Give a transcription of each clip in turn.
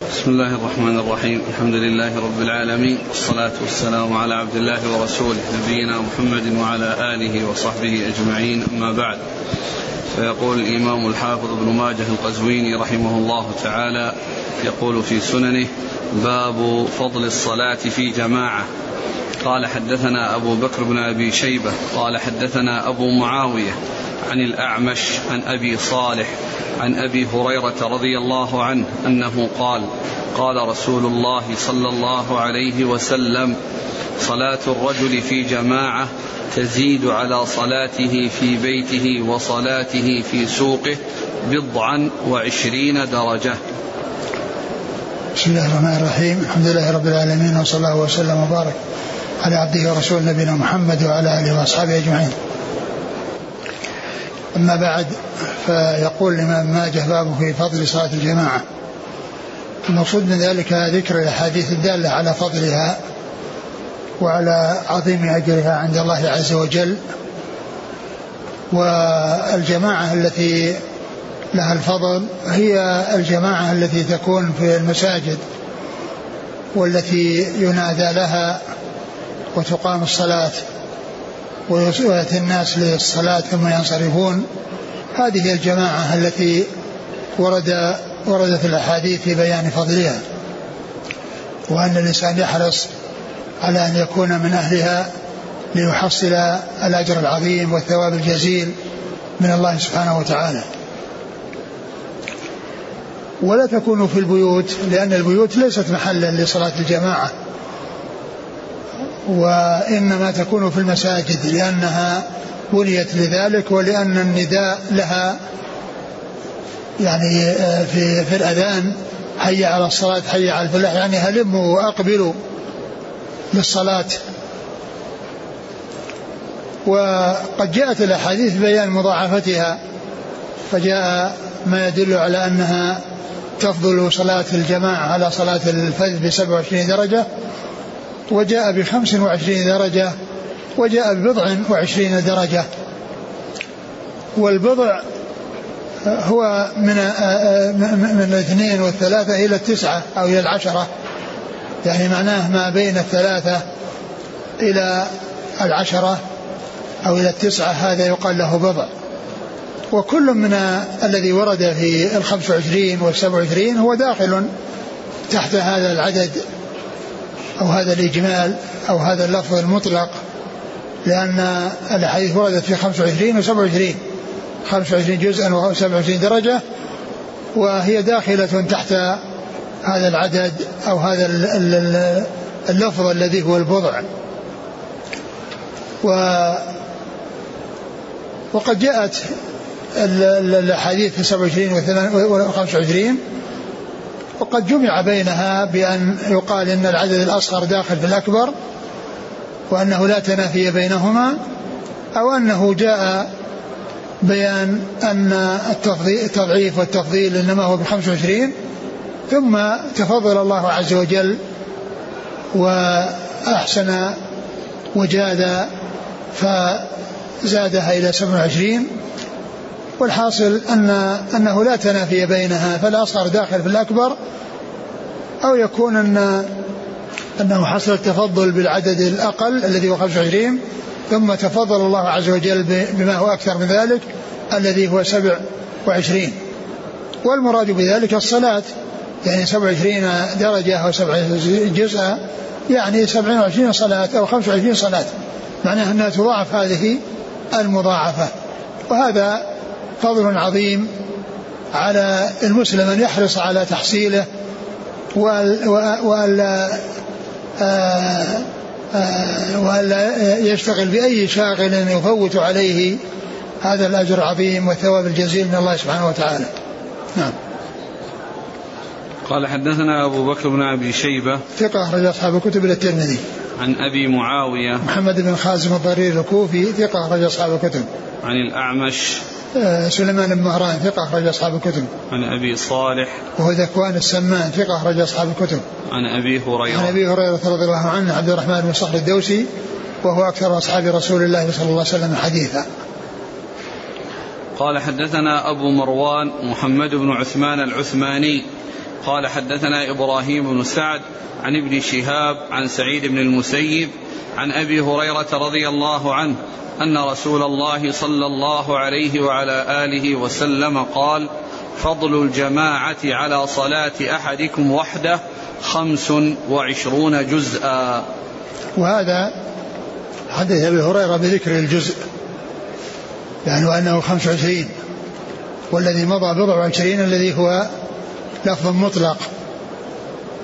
بسم الله الرحمن الرحيم. الحمد لله رب العالمين. والصلاة والسلام على عبد الله ورسوله نبينا محمد وعلى آله وصحبه أجمعين. أما بعد فيقول الإمام الحافظ ابن ماجه القزويني رحمه الله تعالى يقول في سننه باب فضل الصلاة في جماعة. قال حدثنا أبو بكر بن أبي شيبة. قال حدثنا أبو معاوية. عن الأعمش عن أبي صالح عن أبي هريرة رضي الله عنه أنه قال قال رسول الله صلى الله عليه وسلم صلاة الرجل في جماعة تزيد على صلاته في بيته وصلاته في سوقه بضعا وعشرين درجة. بسم الله الرحمن الرحيم. الحمد لله رب العالمين وصلى الله وسلم وبارك على عبده ورسوله نبينا محمد وعلى آله وأصحابه أجمعين. أما بعد فيقول الإمام ماجه بابه في فضل صلاة الجماعة. المقصود من ذلك ذكر الأحاديث الدالة على فضلها وعلى عظيم أجرها عند الله عز وجل. والجماعة التي لها الفضل هي الجماعة التي تكون في المساجد والتي ينادى لها وتقام الصلاة. ويأتي الناس للصلاة ثم ينصرفون. هذه الجماعة التي ورد وردت الأحاديث في بيان فضلها. وأن الإنسان يحرص على أن يكون من أهلها ليحصل الأجر العظيم والثواب الجزيل من الله سبحانه وتعالى. ولا تكون في البيوت لأن البيوت ليست محلا لصلاة الجماعة. وإنما تكون في المساجد لأنها بنيت لذلك ولأن النداء لها يعني آه، في في الأذان حي على الصلاة حي على الفلاح يعني هلموا وأقبلوا للصلاة. وقد جاءت الأحاديث بيان مضاعفتها فجاء ما يدل على أنها تفضل صلاة الجماعة على صلاة الفجر ب 27 درجة وجاء بخمس وعشرين درجة وجاء ببضع وعشرين درجة. والبضع هو من من الاثنين والثلاثة إلى التسعة أو إلى العشرة. يعني معناه ما بين الثلاثة إلى العشرة أو إلى التسعة هذا يقال له بضع. وكل من الذي ورد في الخمس وعشرين والسبع وعشرين هو داخل تحت هذا العدد أو هذا الإجمال أو هذا اللفظ المطلق لأن الأحاديث وردت في 25 و 27 25 جزءا و 27 درجة وهي داخلة تحت هذا العدد أو هذا اللفظ الذي هو البضع. و وقد جاءت الأحاديث في 27 و 25 وقد جمع بينها بأن يقال إن العدد الأصغر داخل في الأكبر وأنه لا تنافي بينهما أو أنه جاء بيان أن التضعيف والتفضيل إنما هو بخمس وعشرين ثم تفضل الله عز وجل وأحسن وجاد فزادها إلى سبع وعشرين والحاصل أن أنه لا تنافي بينها فالأصغر داخل في الأكبر أو يكون أن أنه حصل التفضل بالعدد الأقل الذي هو 25 ثم تفضل الله عز وجل بما هو أكثر من ذلك الذي هو 27 والمراد بذلك الصلاة يعني 27 درجة أو 27 جزءا يعني 27 صلاة أو 25 صلاة. معناها أنها تضاعف هذه المضاعفة. وهذا فضل عظيم على المسلم أن يحرص على تحصيله وألا آه، آه، وألا يشتغل بأي شاغل يفوت عليه. هذا الأجر العظيم والثواب الجزيل من الله سبحانه وتعالى. نعم. قال حدثنا أبو بكر بن أبي شيبة ثقة أخرج أصحاب الكتب إلى الترمذي. عن أبي معاوية محمد بن خازم الضرير الكوفي ثقة أخرج أصحاب الكتب. عن الأعمش سليمان بن مهران ثقة أخرج أصحاب الكتب. عن أبي صالح وهو ذكوان السمان ثقة أخرج أصحاب الكتب. عن أبي هريرة. عن أبي هريرة رضي الله عنه عبد الرحمن بن صخر الدوسي وهو أكثر أصحاب رسول الله صلى الله عليه وسلم حديثا. قال حدثنا أبو مروان محمد بن عثمان العثماني قال حدثنا إبراهيم بن سعد عن ابن شهاب عن سعيد بن المسيب عن أبي هريرة رضي الله عنه أن رسول الله صلى الله عليه وعلى آله وسلم قال فضل الجماعة على صلاة أحدكم وحده خمس وعشرون جزءا. وهذا حدث أبي هريرة بذكر الجزء يعني وأنه خمس وعشرين والذي مضى بضع وعشرين الذي هو لفظ مطلق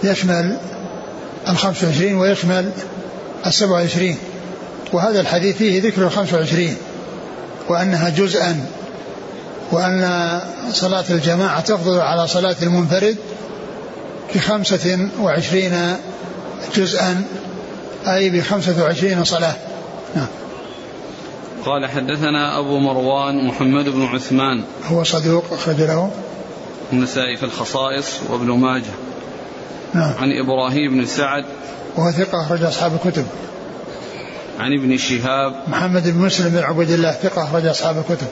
يشمل الخمس وعشرين ويشمل السبع وعشرين. وهذا الحديث فيه ذكر الخمس وعشرين. وأنها جزءا. وأن صلاة الجماعة تفضل على صلاة المنفرد بخمسة وعشرين جزءا أي بخمسة وعشرين صلاة. نعم. قال حدثنا أبو مروان محمد بن عثمان. هو صدوق أخرج له. النسائي في الخصائص وابن ماجه. نعم. عن إبراهيم بن سعد. وهو ثقة أخرج أصحاب الكتب. عن ابن شهاب. محمد بن مسلم بن عبد الله ثقة أخرج أصحاب الكتب.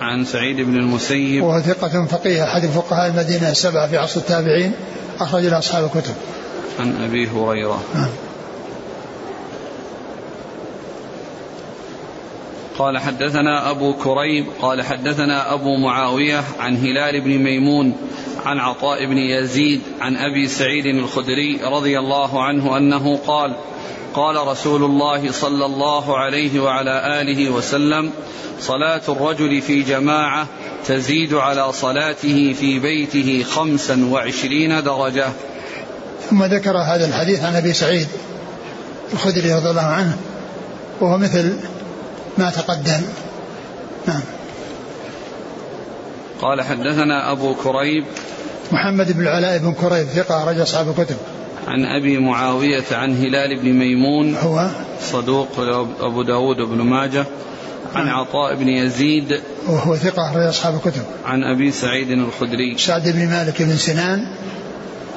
عن سعيد بن المسيب. وهو ثقة فقيه أحد فقهاء المدينة السبعة في عصر التابعين أخرج أصحاب الكتب. عن أبي هريرة. نعم. قال حدثنا أبو كريب قال حدثنا أبو معاوية عن هلال بن ميمون عن عطاء بن يزيد عن أبي سعيد الخدري رضي الله عنه أنه قال قال رسول الله صلى الله عليه وعلى آله وسلم صلاة الرجل في جماعة تزيد على صلاته في بيته خمسا وعشرين درجة. ثم ذكر هذا الحديث عن أبي سعيد الخدري رضي الله عنه وهو مثل ما تقدم. نعم. قال حدثنا أبو كريب. محمد بن العلاء بن كريب ثقة رجل أصحاب الكتب. عن أبي معاوية عن هلال بن ميمون. هو؟ صدوق أبو داود بن ماجه. عن عطاء بن يزيد. وهو ثقة رجل أصحاب الكتب. عن أبي سعيد الخدري. سعد بن مالك بن سنان.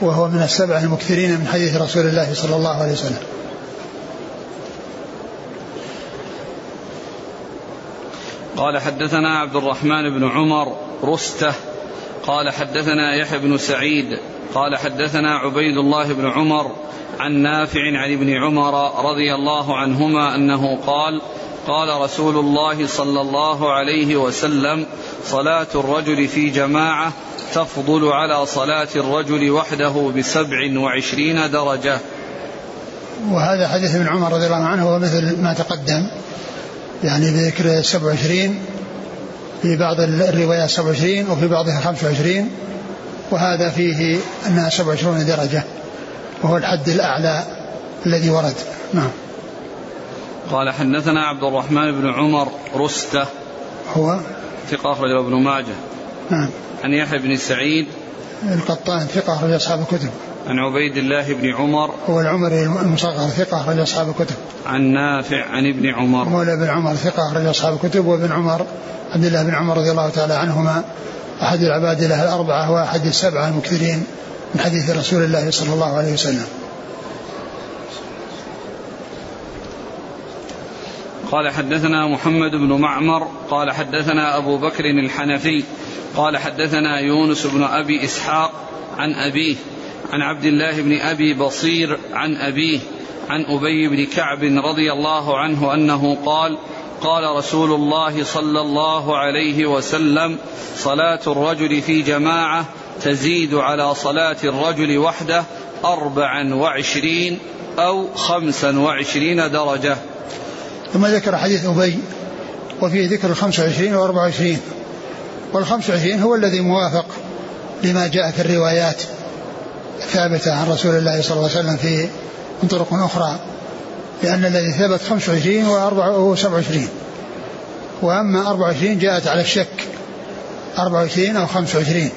وهو من السبع المكثرين من حديث رسول الله صلى الله عليه وسلم. قال حدثنا عبد الرحمن بن عمر رستة. قال حدثنا يحيى بن سعيد. قال حدثنا عبيد الله بن عمر عن نافع عن ابن عمر رضي الله عنهما أنه قال قال رسول الله صلى الله عليه وسلم صلاة الرجل في جماعة تفضل على صلاة الرجل وحده بسبع وعشرين درجة. وهذا حديث ابن عمر رضي الله عنه هو مثل ما تقدم. يعني بذكر 27 في بعض الروايات 27 وفي بعضها 25 وهذا فيه أنها 27 درجة وهو الحد الأعلى الذي ورد. نعم. قال حدثنا عبد الرحمن بن عمر رستة هو؟ ثقة أخرجه ابن ماجه. نعم. عن يحيى بن سعيد. القطان ثقة أخرج أصحاب الكتب. عن عبيد الله بن عمر. هو العمري المصغر ثقة أخرج أصحاب الكتب. عن نافع عن ابن عمر. مولى بن عمر ثقة أخرج أصحاب الكتب وابن عمر عبد الله بن عمر رضي الله تعالى عنهما أحد العباد له الأربعة وأحد السبعة المكثرين من حديث رسول الله صلى الله عليه وسلم. قال حدثنا محمد بن معمر قال حدثنا أبو بكر الحنفي قال حدثنا يونس بن أبي إسحاق عن أبيه عن عبد الله بن أبي بصير عن أبيه عن أبي بن كعب رضي الله عنه أنه قال قال رسول الله صلى الله عليه وسلم صلاة الرجل في جماعة تزيد على صلاة الرجل وحده أربعا وعشرين أو خمسا وعشرين درجة. ثم ذكر حديث أبي وفيه ذكر الخمس وعشرين وأربع وعشرين والخمس وعشرين هو الذي موافق لما جاء في الروايات. الثابتة عن رسول الله صلى الله عليه وسلم في من طرق أخرى لأن الذي ثبت 25 و 27 وأما 24 جاءت على الشك. 24 أو 25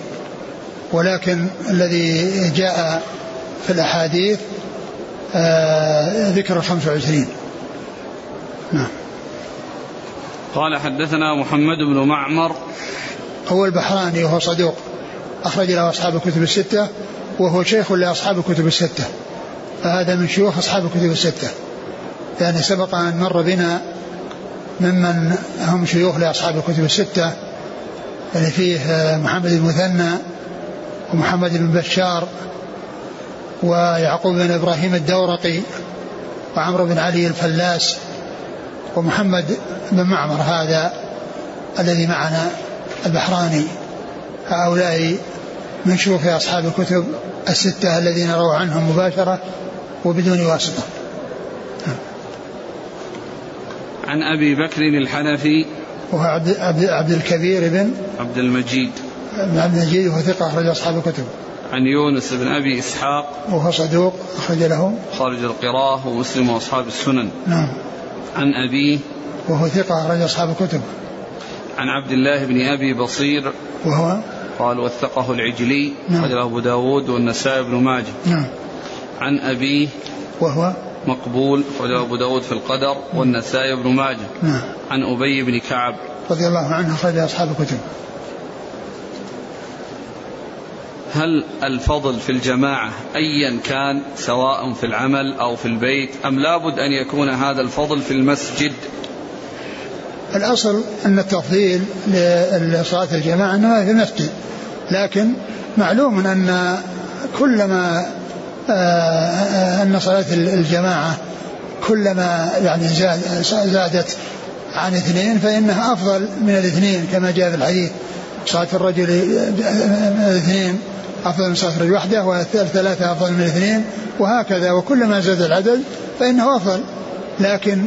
ولكن الذي جاء في الأحاديث آه ذكر ال 25 نعم. قال حدثنا محمد بن معمر. هو البحراني وهو صدوق. أخرج له أصحاب الكتب الستة. وهو شيخ لأصحاب الكتب الستة. فهذا من شيوخ أصحاب الكتب الستة. يعني سبق أن مر بنا ممن هم شيوخ لأصحاب الكتب الستة يعني فيه محمد المثنى ومحمد بن بشار ويعقوب بن إبراهيم الدورقي وعمرو بن علي الفلاس ومحمد بن معمر هذا الذي معنا البحراني. هؤلاء من شيوخ أصحاب الكتب الستة الذين رووا عنهم مباشرة وبدون واسطة. عن أبي بكر الحنفي وهو عبد, عبد, عبد الكبير بن عبد المجيد. بن عبد المجيد وهو ثقة أخرج أصحاب الكتب. عن يونس بن أبي إسحاق وهو صدوق أخرج له. خارج القراءة ومسلم وأصحاب السنن. نعم. عن أبيه وهو ثقة أخرج أصحاب الكتب. عن عبد الله بن أبي بصير. وهو قال وثقه العجلي نعم. أبو داود والنسائي بن ماجه. نعم. عن أبيه وهو؟ مقبول أخرجه أبو داود في القدر والنسائي بن ماجه. نعم. عن أبي بن كعب. رضي الله عنه أخرج أصحاب الكتب. هل الفضل في الجماعة أيا كان سواء في العمل أو في البيت أم لابد أن يكون هذا الفضل في المسجد؟ الأصل أن التفضيل لصلاة الجماعة أنها في المسجد لكن معلوم أن كلما آه، أن صلاة الجماعة كلما يعني زاد زادت عن اثنين فإنها أفضل من الاثنين كما جاء في الحديث صلاة الرجل الاثنين أفضل من صلاة الرجل وحده والثلاثة أفضل من الاثنين وهكذا وكلما زاد العدد فإنه أفضل لكن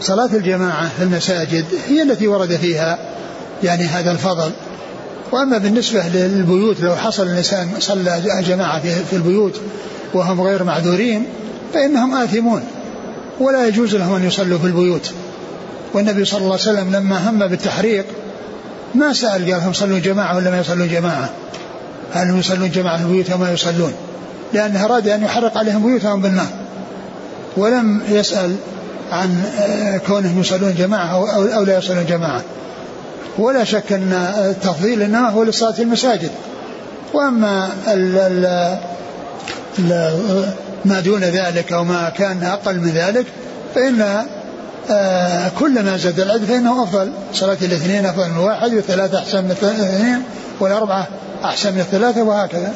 صلاة الجماعة في المساجد هي التي ورد فيها يعني هذا الفضل. وأما بالنسبة للبيوت لو حصل الإنسان صلى جماعة في البيوت وهم غير معذورين فإنهم آثمون. ولا يجوز لهم أن يصلوا في البيوت. والنبي صلى الله عليه وسلم لما هم بالتحريق ما سأل قال هم صلوا جماعة ولا ما يصلون جماعة؟ هل هم يصلون جماعة في البيوت أو ما يصلون؟ لأنه أراد أن يحرق عليهم بيوتهم بالنار ولم يسأل عن آه، كونهم يصلون جماعة أو لا يصلون جماعة. ولا شك أن التفضيل إنما هو لصلاة المساجد. وأما ال ال ما دون ذلك أو ما كان أقل من ذلك فإن آه، كلما زاد العدد فإنه أفضل. صلاة الاثنين أفضل من الواحد والثلاثة أحسن من الاثنين والأربعة أحسن من الثلاثة وهكذا.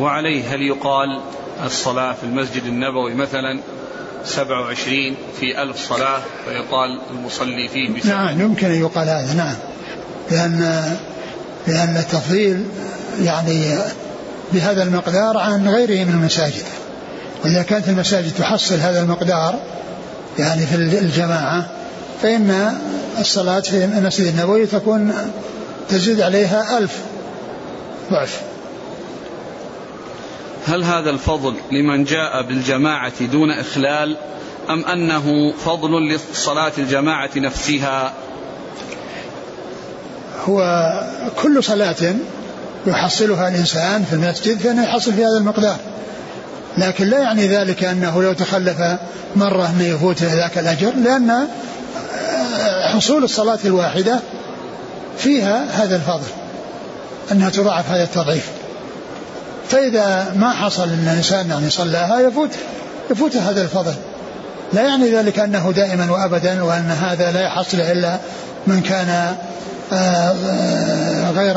وعليه هل يقال الصلاة في المسجد النبوي مثلا 27 في ألف صلاة فيقال المصلي فيه بسبب نعم يمكن أن يقال هذا نعم. لأن لأن التفضيل يعني بهذا المقدار عن غيره من المساجد. وإذا كانت المساجد تحصل هذا المقدار يعني في الجماعة فإن الصلاة في المسجد النبوي تكون تزيد عليها ألف ضعف. هل هذا الفضل لمن جاء بالجماعة دون إخلال أم أنه فضل لصلاة الجماعة نفسها؟ هو كل صلاة يحصلها الإنسان في المسجد فإنه يحصل في هذا المقدار. لكن لا يعني ذلك أنه لو تخلف مرة أنه يفوته ذاك الأجر لأن حصول الصلاة الواحدة فيها هذا الفضل أنها تضاعف هذا التضعيف. فإذا ما حصل أن الإنسان يعني صلاها يفوت يفوت هذا الفضل. لا يعني ذلك أنه دائما وأبدا وأن هذا لا يحصل إلا من كان آه، آه، غير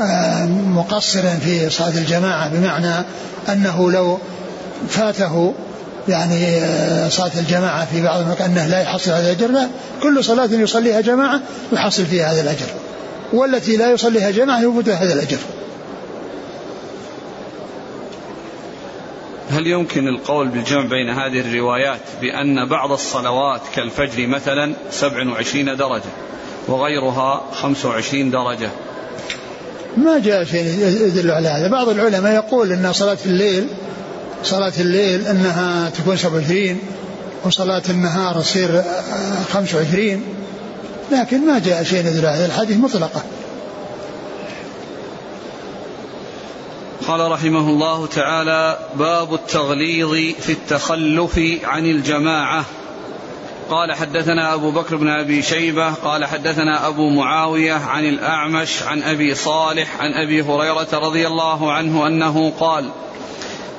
آه، مقصر في صلاة الجماعة. بمعنى أنه لو فاته يعني صلاة الجماعة في بعض المكان أنه لا يحصل هذا الأجر لا. كل صلاة يصليها جماعة يحصل فيها هذا الأجر. والتي لا يصليها جماعة يفوت هذا الأجر. هل يمكن القول بالجمع بين هذه الروايات بأن بعض الصلوات كالفجر مثلا 27 درجة وغيرها 25 درجة؟ ما جاء شيء يدل على هذا. بعض العلماء يقول أن صلاة الليل صلاة الليل أنها تكون 27 وصلاة النهار تصير 25 لكن ما جاء شيء يدل على هذا. الحديث مطلقة. قال رحمه الله تعالى باب التغليظ في التخلف عن الجماعة. قال حدثنا أبو بكر بن أبي شيبة قال حدثنا أبو معاوية عن الأعمش عن أبي صالح عن أبي هريرة رضي الله عنه أنه قال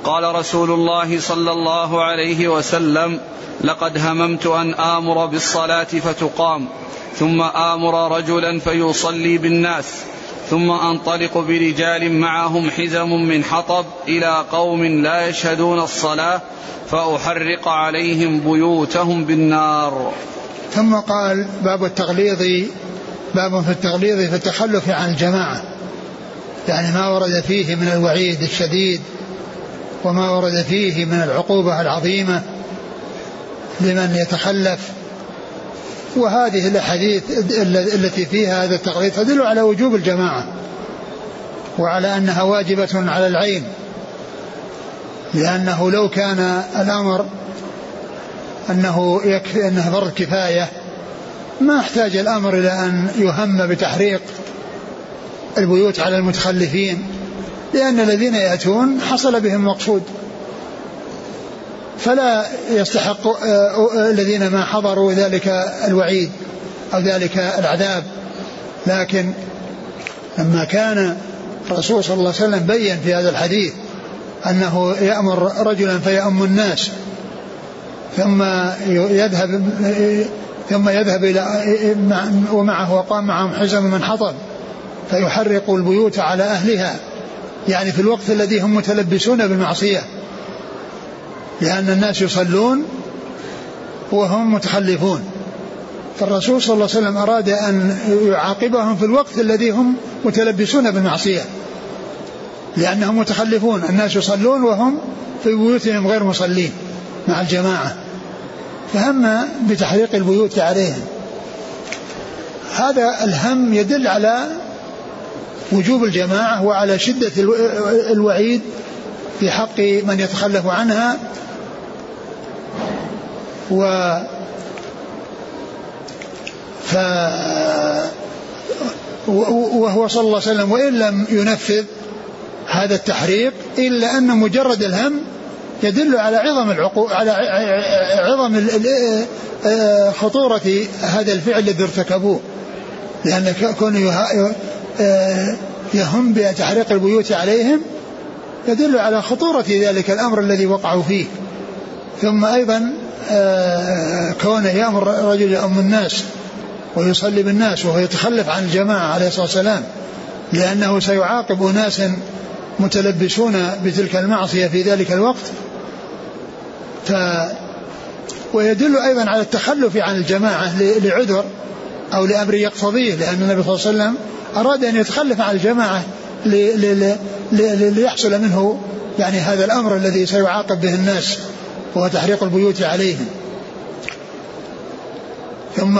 قال رسول الله صلى الله عليه وسلم لقد هممت أن آمر بالصلاة فتقام ثم آمر رجلا فيصلي بالناس. ثم أنطلق برجال معهم حزم من حطب إلى قوم لا يشهدون الصلاة فأحرق عليهم بيوتهم بالنار. ثم قال باب التغليظ باب في التغليظ في التخلف عن الجماعة. يعني ما ورد فيه من الوعيد الشديد وما ورد فيه من العقوبة العظيمة لمن يتخلف. وهذه الأحاديث التي فيها هذا التقرير تدل على وجوب الجماعة وعلى أنها واجبة على العين لأنه لو كان الأمر أنه يكفي أنه فرض كفاية ما احتاج الأمر إلى أن يهم بتحريق البيوت على المتخلفين لأن الذين يأتون حصل بهم مقصود. فلا يستحق آه، آه، الذين ما حضروا ذلك الوعيد أو ذلك العذاب. لكن لما كان الرسول صلى الله عليه وسلم بين في هذا الحديث أنه يأمر رجلا فيأم الناس ثم يذهب ثم يذهب إلى ومعه وقام معهم حزم من حطب فيحرق البيوت على أهلها. يعني في الوقت الذي هم متلبسون بالمعصية. لأن الناس يصلون وهم متخلفون. فالرسول صلى الله عليه وسلم أراد أن يعاقبهم في الوقت الذي هم متلبسون بالمعصية. لأنهم متخلفون الناس يصلون وهم في بيوتهم غير مصلين مع الجماعة. فهم بتحريق البيوت عليهم. هذا الهم يدل على وجوب الجماعة وعلى شدة الوعيد في حق من يتخلف عنها و ف وهو صلى الله عليه وسلم وإن لم ينفذ هذا التحريق إلا أن مجرد الهم يدل على عظم العقو على عظم خطورة هذا الفعل الذي ارتكبوه. لأن كونه آه، يهم بتحريق البيوت عليهم يدل على خطورة ذلك الأمر الذي وقعوا فيه. ثم أيضا آه، كونه يأمر رجل يأم الناس ويصلي بالناس وهو يتخلف عن الجماعة عليه الصلاة والسلام لأنه سيعاقب أناس متلبسون بتلك المعصية في ذلك الوقت. ف ويدل أيضا على التخلف عن الجماعة لعذر أو لأمر يقتضيه لأن النبي صلى الله عليه وسلم أراد أن يتخلف عن الجماعة ليحصل منه يعني هذا الأمر الذي سيعاقب به الناس. وهو تحريق البيوت عليهم. ثم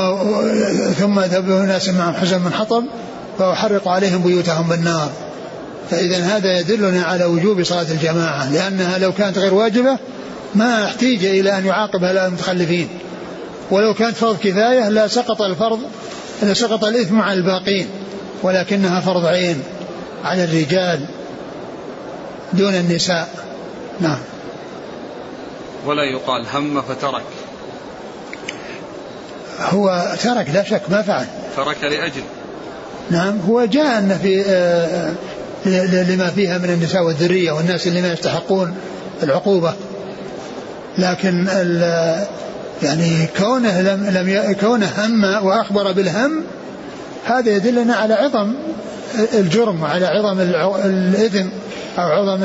ثم ذهب ناس معهم حزن من حطب فأحرق عليهم بيوتهم بالنار. فإذا هذا يدلنا على وجوب صلاة الجماعة لأنها لو كانت غير واجبة ما احتيج إلى أن يعاقب هؤلاء المتخلفين. ولو كانت فرض كفاية لا سقط الفرض لسقط الإثم على الباقين ولكنها فرض عين على الرجال دون النساء. نعم. ولا يقال هم فترك. هو ترك لا شك ما فعل. ترك لأجل. نعم هو جاء أن في آه، لما فيها من النساء والذرية والناس اللي ما يستحقون العقوبة. لكن يعني كونه لم لم كونه هم وأخبر بالهم هذا يدلنا على عظم الجرم وعلى عظم الإثم أو عظم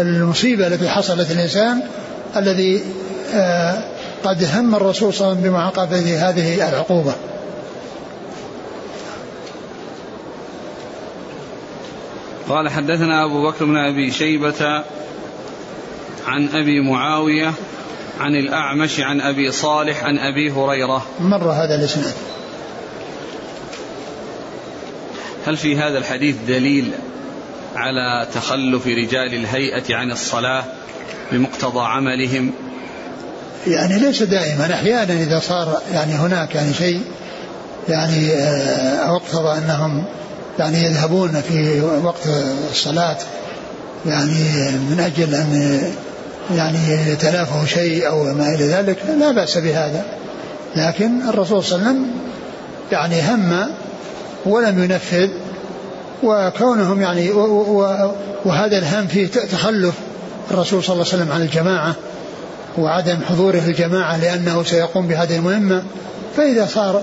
المصيبة التي حصلت الإنسان الذي آه، قد هم الرسول صلى الله عليه وسلم بمعاقبه هذه العقوبة. قال حدثنا أبو بكر بن أبي شيبة عن أبي معاوية عن الأعمش عن أبي صالح عن أبي هريرة مر هذا الإسناد هل في هذا الحديث دليل على تخلف رجال الهيئة عن الصلاة بمقتضى عملهم. يعني ليس دائما أحيانا إذا صار يعني هناك يعني شيء يعني آه، أو اقتضى أنهم يعني يذهبون في وقت الصلاة يعني من أجل أن يعني يتلافه شيء أو ما إلى ذلك لا بأس بهذا. لكن الرسول صلى الله عليه وسلم يعني هم ولم ينفذ وكونهم يعني وهذا الهم فيه تخلف الرسول صلى الله عليه وسلم عن الجماعة وعدم حضوره الجماعة لأنه سيقوم بهذه المهمة فإذا صار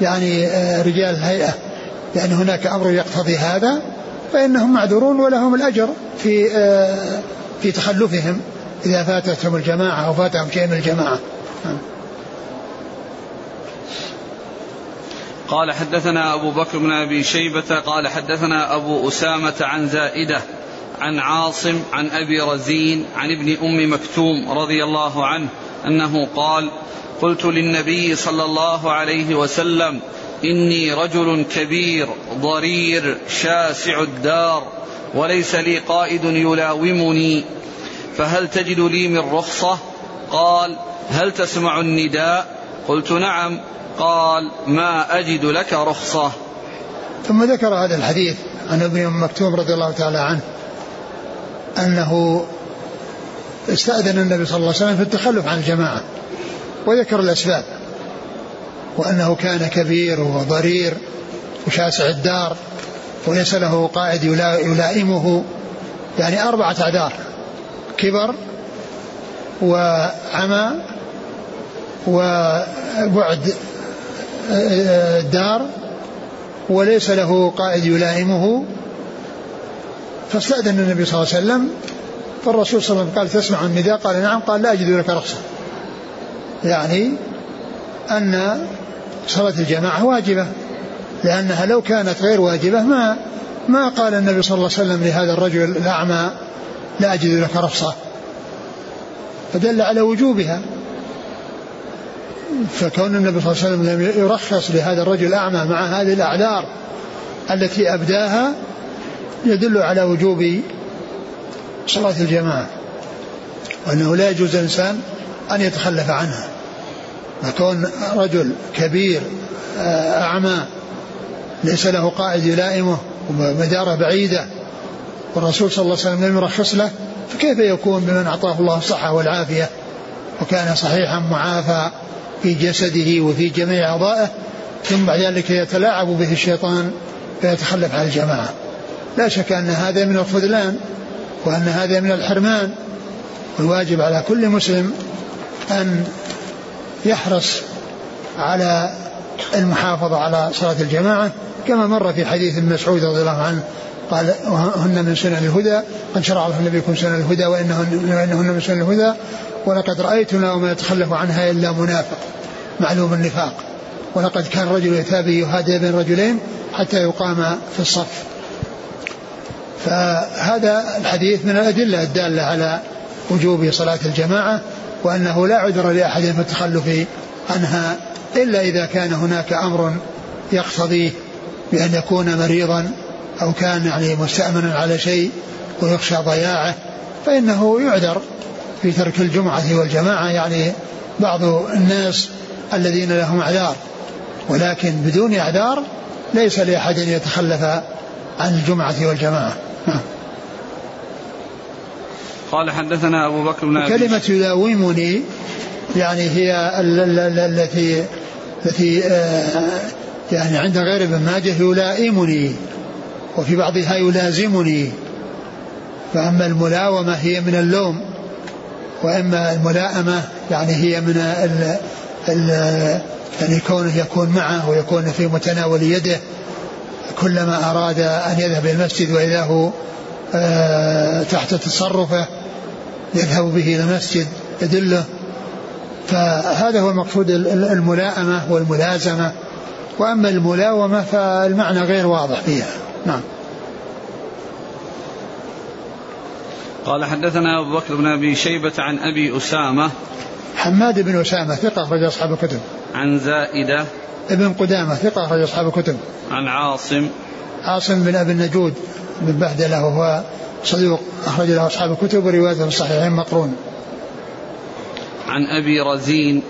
يعني آه، رجال الهيئة لأن هناك أمر يقتضي هذا فإنهم معذورون ولهم الأجر في آه، في تخلفهم إذا فاتتهم الجماعة أو فاتهم شيء من الجماعة. قال حدثنا أبو بكر بن أبي شيبة قال حدثنا أبو أسامة عن زائدة عن عاصم عن أبي رزين عن ابن أم مكتوم رضي الله عنه أنه قال قلت للنبي صلى الله عليه وسلم إني رجل كبير ضرير شاسع الدار وليس لي قائد يلاومني فهل تجد لي من رخصة؟ قال هل تسمع النداء؟ قلت نعم. قال ما أجد لك رخصة. ثم ذكر هذا الحديث عن ابن مكتوم رضي الله تعالى عنه أنه استأذن النبي صلى الله عليه وسلم في التخلف عن الجماعة وذكر الأسباب وأنه كان كبير وضرير وشاسع الدار وليس له قائد يلائمه يعني أربعة أعذار كبر وعمى وبعد الدار وليس له قائد يلائمه. فاستأذن النبي صلى الله عليه وسلم فالرسول صلى الله عليه وسلم قال تسمع النداء؟ قال نعم. قال لا أجد لك رخصة. يعني أن صلاة الجماعة واجبة لأنها لو كانت غير واجبة ما ما قال النبي صلى الله عليه وسلم لهذا الرجل الأعمى لا أجد لك رخصة. فدل على وجوبها. فكون النبي صلى الله عليه وسلم لم يرخص لهذا الرجل الأعمى مع هذه الأعذار التي أبداها يدل على وجوب صلاة الجماعة وأنه لا يجوز الإنسان أن يتخلف عنها. فكون رجل كبير آه، أعمى ليس له قائد يلائمه ومدارة بعيدة والرسول صلى الله عليه وسلم لم يرخص له فكيف يكون بمن أعطاه الله الصحة والعافية؟ وكان صحيحا معافى في جسده وفي جميع أعضائه ثم بعد ذلك يتلاعب به الشيطان فيتخلف عن الجماعة. لا شك أن هذا من الخذلان وأن هذا من الحرمان. والواجب على كل مسلم أن يحرص على المحافظة على صلاة الجماعة كما مر في حديث ابن مسعود رضي الله عنه قال هن من سنن الهدى قد شرع الله نبيكم سنن الهدى وإنهن, وإنهن من سنن الهدى. ولقد رأيتنا وما يتخلف عنها إلا منافق معلوم النفاق. ولقد كان رجل يتابع يهادي بين رجلين حتى يقام في الصف. فهذا الحديث من الأدلة الدالة على وجوب صلاة الجماعة وأنه لا عذر لأحد في التخلف عنها إلا إذا كان هناك أمر يقتضيه بأن يكون مريضا. أو كان يعني مستأمنا على شيء ويخشى ضياعه فإنه يعذر في ترك الجمعة والجماعة يعني بعض الناس الذين لهم أعذار. ولكن بدون أعذار ليس لأحد أن يتخلف عن الجمعة والجماعة. نعم. قال حدثنا أبو بكر بن كلمة يداومني يعني هي التي التي آه، يعني عند غير ابن ماجه يلائمني. وفي بعضها يلازمني. فأما الملاومة هي من اللوم وإما الملائمة يعني هي من ال ال يعني كونه يكون معه ويكون في متناول يده. كلما أراد أن يذهب إلى المسجد وإذا هو آه، تحت تصرفه يذهب به إلى المسجد يدله. فهذا هو المقصود الملائمة والملازمة. وأما الملاومة فالمعنى غير واضح فيها. نعم. قال حدثنا أبو بكر بن أبي شيبة عن أبي أسامة حماد بن أسامة ثقة أخرج أصحاب الكتب. عن زائدة ابن قدامة ثقة أخرج أصحاب الكتب. عن عاصم. عاصم بن أبي النجود بن بهدلة وهو صدوق أخرج له أصحاب الكتب وروايته في الصحيحين مقرون. عن أبي رزين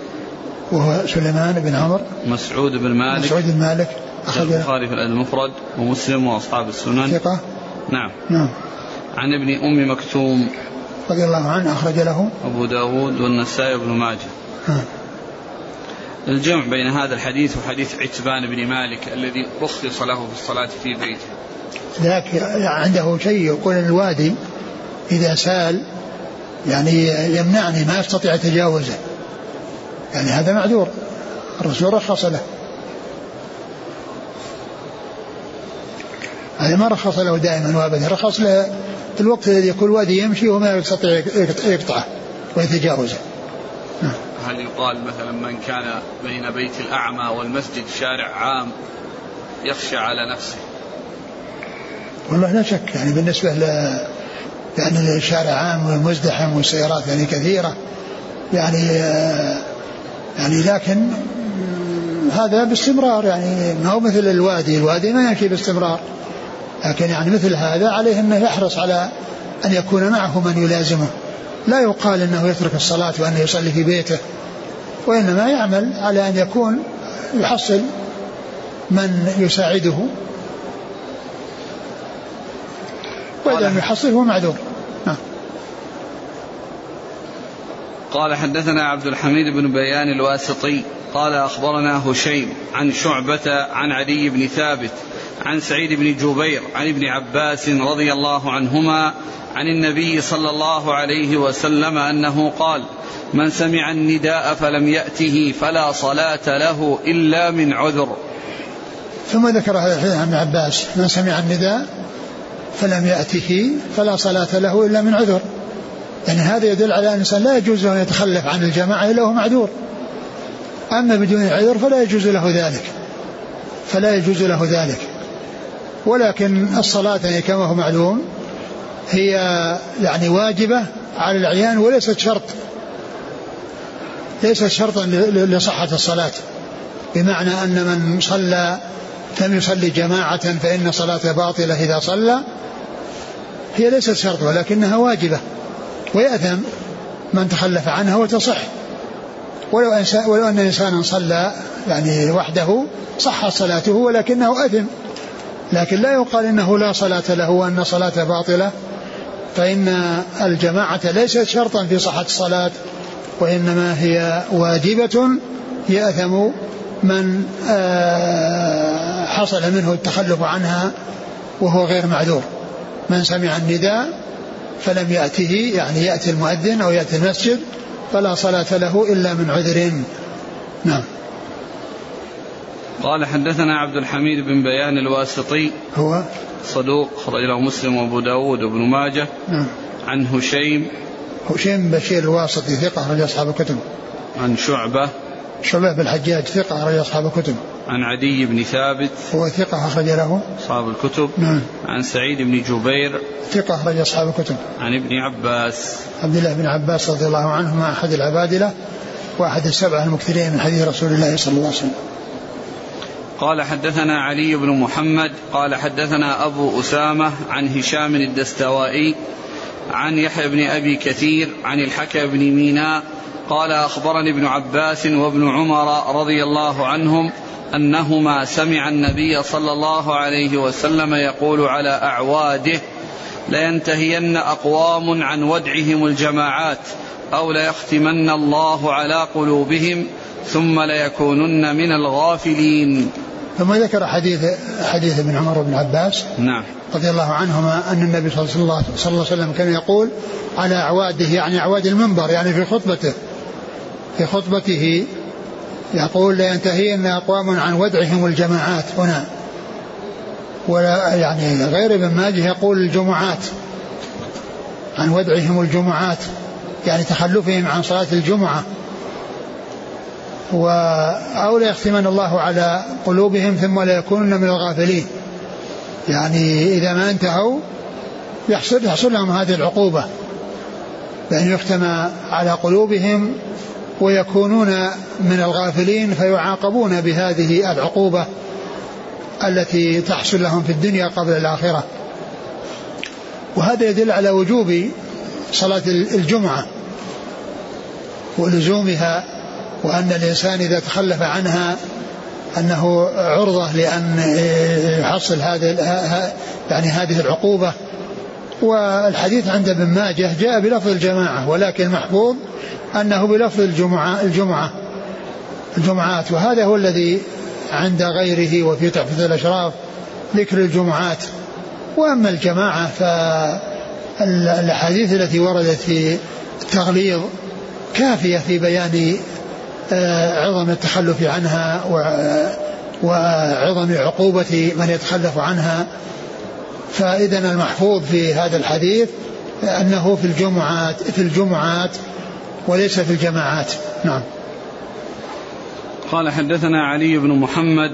وهو سليمان بن عمر مسعود بن مالك. مسعود بن مالك. أخرج. البخاري في المفرد ومسلم وأصحاب السنن. ثقة. نعم. نعم. عن ابن أم مكتوم رضي الله عنه أخرج له. أبو داود والنسائي بن ماجه. ها. الجمع بين هذا الحديث وحديث عتبان بن مالك الذي رخص له في الصلاة في بيته. ذاك عنده شيء يقول الوادي إذا سال يعني يمنعني ما يستطيع تجاوزه. يعني هذا معذور. الرسول رخص له. هذا ما رخص له دائما وابدا. رخص له في الوقت الذي يكون الوادي يمشي وما يستطيع يقطعه ويتجاوزه نعم. هل يقال مثلا من كان بين بيت الأعمى والمسجد شارع عام يخشى على نفسه؟ والله لا شك. يعني بالنسبة ل يعني الشارع عام ومزدحم والسيارات يعني كثيرة. يعني يعني لكن هذا باستمرار. يعني ما هو مثل الوادي. الوادي ما يمشي باستمرار. لكن يعني مثل هذا عليه أنه يحرص على أن يكون معه من يلازمه. لا يقال أنه يترك الصلاة وأنه يصلي في بيته وإنما يعمل على أن يكون يحصل من يساعده. وإذا لم يحصل هو معذور نعم قال حدثنا عبد الحميد بن بيان الواسطي قال أخبرنا هشيم عن شعبة عن علي بن ثابت عن سعيد بن جبير عن ابن عباس رضي الله عنهما عن النبي صلى الله عليه وسلم أنه قال من سمع النداء فلم يأته فلا صلاة له إلا من عذر. ثم ذكر عن ابن عباس من سمع النداء فلم يأته فلا صلاة له إلا من عذر. يعني هذا يدل على أن الإنسان لا يجوز له أن يتخلف عن الجماعة إلا هو معذور. أما بدون عذر فلا يجوز له ذلك. فلا يجوز له ذلك. ولكن الصلاة يعني كما هو معلوم هي يعني واجبة على العيان وليست شرط. ليست شرطا لصحة الصلاة. بمعنى أن من صلى لم يصلي جماعة فإن صلاة باطلة إذا صلى هي ليست شرط ولكنها واجبة. ويأثم من تخلف عنها وتصح. ولو إنسان ولو أن إنسانا صلى يعني وحده صحت صلاته ولكنه أثم. لكن لا يقال إنه لا صلاة له وأن صلاة باطلة. فإن الجماعة ليست شرطا في صحة الصلاة وإنما هي واجبة يأثم من آه، حصل منه التخلف عنها وهو غير معذور. من سمع النداء فلم يأته يعني يأتي المؤذن أو يأتي المسجد فلا صلاة له إلا من عذر. نعم. قال حدثنا عبد الحميد بن بيان الواسطي هو؟ صدوق خرج له مسلم وأبو داود وابن ماجه. نعم. عن هشيم. هشيم بشير الواسطي ثقة أخرج أصحاب الكتب. عن شعبة. شعبة بن الحجاج ثقة أخرج أصحاب الكتب. عن عدي بن ثابت. هو ثقة أخرج له. أصحاب الكتب. نعم. عن سعيد بن جبير. ثقة أخرج أصحاب الكتب. عن ابن عباس. عبد الله بن عباس رضي الله عنهما أحد العبادلة وأحد السبعة المكثرين من حديث رسول الله صلى الله عليه وسلم. قال حدثنا علي بن محمد. قال حدثنا أبو أسامة عن هشام الدستوائي عن يحيى بن أبي كثير عن الحكى بن ميناء قال أخبرني ابن عباس وابن عمر رضي الله عنهم أنهما سمع النبي صلى الله عليه وسلم يقول على أعواده لينتهين أقوام عن ودعهم الجماعات أو ليختمن الله على قلوبهم ثم ليكونن من الغافلين. ثم ذكر حديث حديث ابن عمر وابن عباس؟ نعم. رضي الله عنهما أن النبي صلى الله عليه وسلم كان يقول على أعواده يعني أعواد المنبر يعني في خطبته. في خطبته يقول لينتهين أقوام عن ودعهم الجماعات هنا. ولا يعني غير ابن ماجه يقول الجمعات عن ودعهم الجمعات يعني تخلفهم عن صلاة الجمعة. و أو ليختمن الله على قلوبهم ثم لا يكونن من الغافلين. يعني إذا ما انتهوا يحصل يحصل لهم هذه العقوبة. بأن يختم على قلوبهم ويكونون من الغافلين فيعاقبون بهذه العقوبة التي تحصل لهم في الدنيا قبل الآخرة. وهذا يدل على وجوب صلاة الجمعة ولزومها وأن الإنسان إذا تخلف عنها أنه عرضة لأن يحصل هذا يعني هذه العقوبة. والحديث عند ابن ماجه جاء بلفظ الجماعة ولكن محفوظ أنه بلفظ الجمعة الجمعة الجمعات وهذا هو الذي عند غيره وفي تحفة الأشراف ذكر الجمعات. وأما الجماعة فالأحاديث التي وردت في التغليظ كافية في بيان آه، عظم التخلف عنها وعظم عقوبة من يتخلف عنها. فإذا المحفوظ في هذا الحديث أنه في الجمعات في الجمعات وليس في الجماعات. نعم. قال حدثنا علي بن محمد.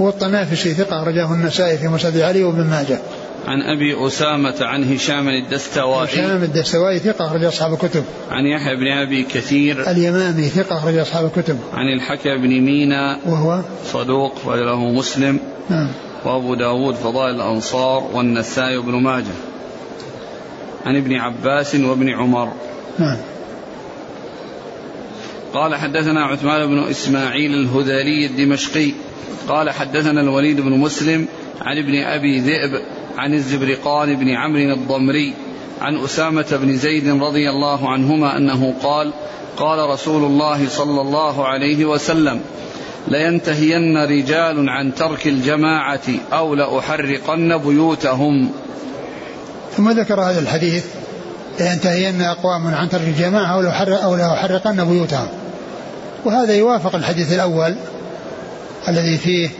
هو الطنافسي ثقة أخرجه النسائي في مسند علي وابن ماجه. عن أبي أسامة عن هشام الدستوائي. هشام الدستوائي ثقة أخرج أصحاب الكتب. عن يحيى بن أبي كثير. اليمامي ثقة أخرج أصحاب الكتب. عن الحكى بن مينا. وهو؟ صدوق وله مسلم. نعم. وابو داود فضائل الأنصار والنسائي بن ماجه. عن ابن عباس وابن عمر. نعم. قال حدثنا عثمان بن إسماعيل الهذلي الدمشقي. قال حدثنا الوليد بن مسلم عن ابن أبي ذئب عن الزبرقان بن عمرو الضمري عن أسامة بن زيد رضي الله عنهما أنه قال قال رسول الله صلى الله عليه وسلم لينتهين رجال عن ترك الجماعة أو لأحرقن بيوتهم. ثم ذكر هذا الحديث لينتهين أقوام عن ترك الجماعة أو لأحرقن بيوتهم. وهذا يوافق الحديث الأول الذي فيه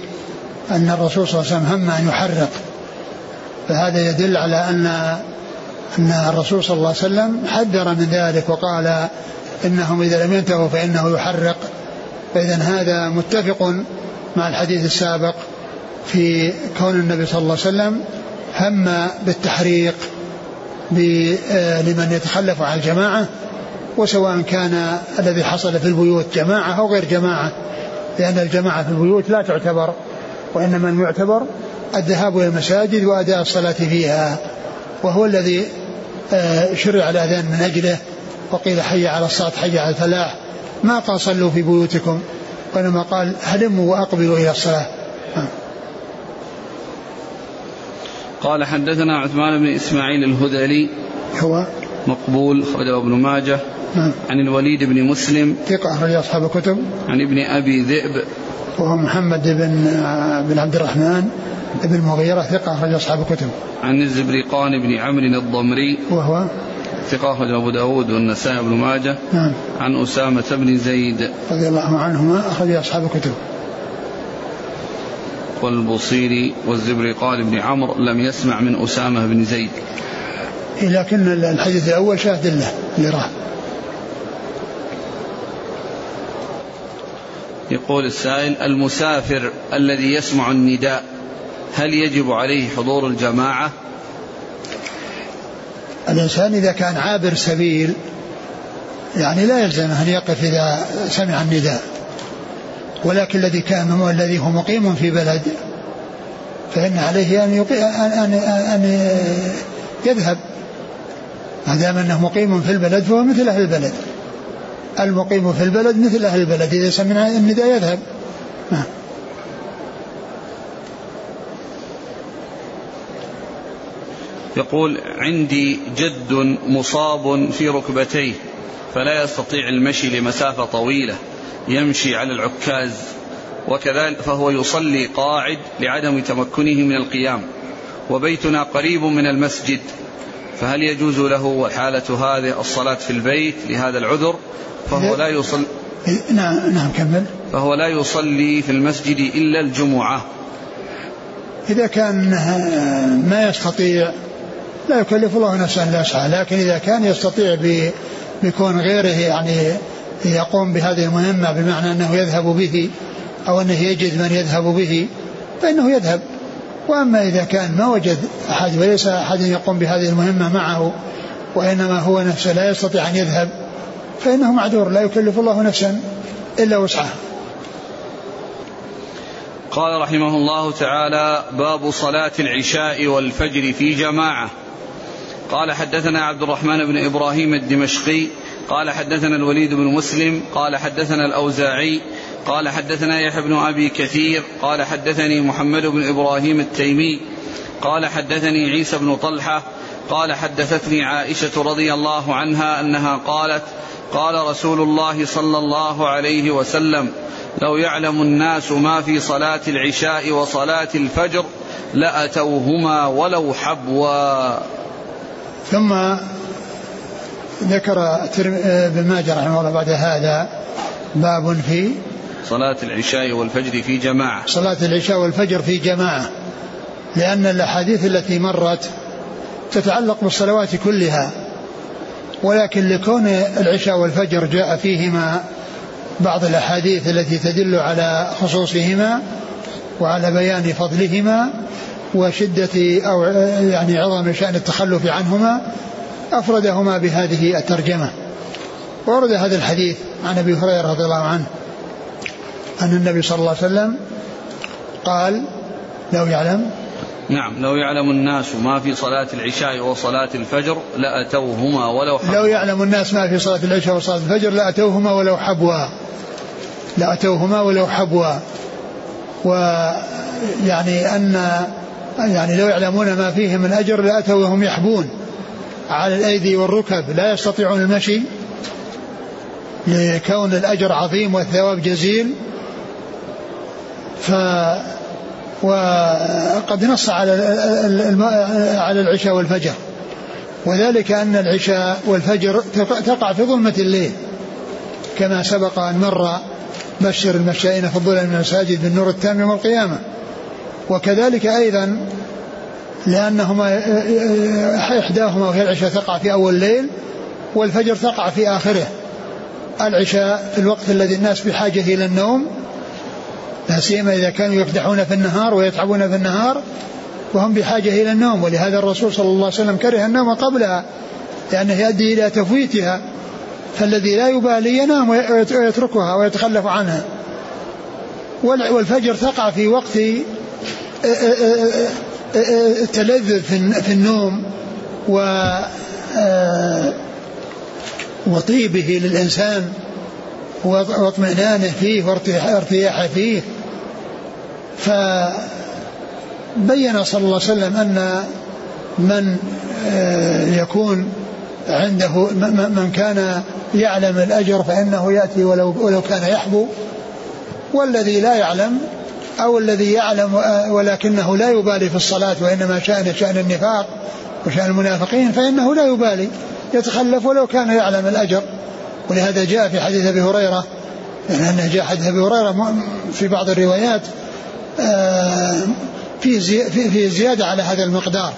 أن الرسول صلى الله عليه وسلم هم أن يحرق. فهذا يدل على أن أن الرسول صلى الله عليه وسلم حذر من ذلك وقال إنهم إذا لم ينتهوا فإنه يحرق. فإذا هذا متفق مع الحديث السابق في كون النبي صلى الله عليه وسلم هم بالتحريق لمن يتخلف عن الجماعة وسواء كان الذي حصل في البيوت جماعة أو غير جماعة لأن الجماعة في البيوت لا تعتبر وإنما يعتبر الذهاب إلى المساجد وأداء الصلاة فيها وهو الذي آه، شرع الأذان من أجله وقيل حي على الصلاة حي على الفلاح ما قال صلوا في بيوتكم؟ وإنما قال هلموا وأقبلوا إلى الصلاة. قال حدثنا عثمان بن إسماعيل الهذلي هو مقبول خرجه ابن ماجه. نعم. عن الوليد بن مسلم. ثقة أخرج أصحاب الكتب. عن ابن أبي ذئب. وهو محمد بن بن عبد الرحمن بن المغيرة. ثقة أخرج أصحاب الكتب. عن الزبرقان بن عمرو الضمري. وهو ثقة أبو داود والنسائي بن ماجه. نعم. عن أسامة بن زيد. رضي الله عنهما أخرج أصحاب الكتب. والبصيري والزبرقان بن عمرو لم يسمع من أسامة بن زيد. لكن الحديث الأول شاهد له اللي راح يقول السائل المسافر الذي يسمع النداء هل يجب عليه حضور الجماعة؟ الإنسان إذا كان عابر سبيل يعني لا يلزمه أن يقف إذا سمع النداء. ولكن الذي كان الذي هو مقيم في بلد فإن عليه أن, أن, أن يذهب. ما دام أنه مقيم في البلد فهو مثل أهل البلد. المقيم في البلد مثل أهل البلد. إذا سمع النداء يذهب. نعم. يقول عندي جد مصاب في ركبتيه فلا يستطيع المشي لمسافة طويلة يمشي على العكاز وكذلك فهو يصلي قاعد لعدم تمكنه من القيام وبيتنا قريب من المسجد فهل يجوز له حالة هذه الصلاة في البيت لهذا العذر؟ فهو لا يصلي نعم نعم كمل. فهو لا يصلي في المسجد إلا الجمعة. إذا كان ما يستطيع لا يكلف الله نفسا لا يسعى لكن إذا كان يستطيع بكون غيره يعني يقوم بهذه المهمة بمعنى أنه يذهب به أو أنه يجد من يذهب به فإنه يذهب. وأما إذا كان ما وجد أحد وليس أحد يقوم بهذه المهمة معه وإنما هو نفسه لا يستطيع أن يذهب فإنه معذور لا يكلف الله نفسا إلا وسعها. قال رحمه الله تعالى باب صلاة العشاء والفجر في جماعة. قال حدثنا عبد الرحمن بن إبراهيم الدمشقي قال حدثنا الوليد بن مسلم قال حدثنا الأوزاعي قال حدثنا يحيى بن أبي كثير قال حدثني محمد بن إبراهيم التيمي قال حدثني عيسى بن طلحة قال حدثتني عائشة رضي الله عنها أنها قالت قال رسول الله صلى الله عليه وسلم لو يعلم الناس ما في صلاة العشاء وصلاة الفجر لأتوهما ولو حبوا. ثم ذكر ابن ماجه رحمه الله بعد هذا باب في صلاة العشاء والفجر في جماعة. صلاة العشاء والفجر في جماعة لأن الأحاديث التي مرت تتعلق بالصلوات كلها ولكن لكون العشاء والفجر جاء فيهما بعض الأحاديث التي تدل على خصوصهما وعلى بيان فضلهما وشدة أو يعني عظم شأن التخلف عنهما أفردهما بهذه الترجمة. ورد هذا الحديث عن أبي هريرة رضي الله عنه أن النبي صلى الله عليه وسلم قال لو يعلم نعم لو يعلم الناس ما في صلاة العشاء وصلاة الفجر لأتوهما ولو حبوا. لو يعلم الناس ما في صلاة العشاء وصلاة الفجر لأتوهما ولو حبوا. لأتوهما ولو حبوا. ويعني أن يعني لو يعلمون ما فيه من أجر لأتوا وهم يحبون. على الأيدي والركب لا يستطيعون المشي لكون الأجر عظيم والثواب جزيل. ف وقد نص على على العشاء والفجر. وذلك أن العشاء والفجر تقع في ظلمة الليل. كما سبق أن مر بشر المشائين في الظلم من المساجد بالنور التام يوم القيامة. وكذلك أيضا لأنهما إحداهما وهي العشاء تقع في أول الليل والفجر تقع في آخره. العشاء في الوقت الذي الناس بحاجة إلى النوم لا سيما إذا كانوا يكدحون في النهار ويتعبون في النهار وهم بحاجة إلى النوم. ولهذا الرسول صلى الله عليه وسلم كره النوم قبلها لأنه يؤدي إلى تفويتها. فالذي لا يبالي ينام ويتركها ويتخلف عنها. والفجر تقع في وقت التلذذ في النوم و وطيبه للإنسان واطمئنانه فيه وارتياحه فيه. فبين صلى الله عليه وسلم أن من يكون عنده من كان يعلم الأجر فإنه يأتي ولو, ولو كان يحبو. والذي لا يعلم أو الذي يعلم ولكنه لا يبالي في الصلاة وإنما شأن شأن النفاق وشأن المنافقين فإنه لا يبالي يتخلف ولو كان يعلم الأجر. ولهذا جاء في حديث أبي هريرة يعني أنه جاء حديث أبي هريرة في بعض الروايات في في زيادة على هذا المقدار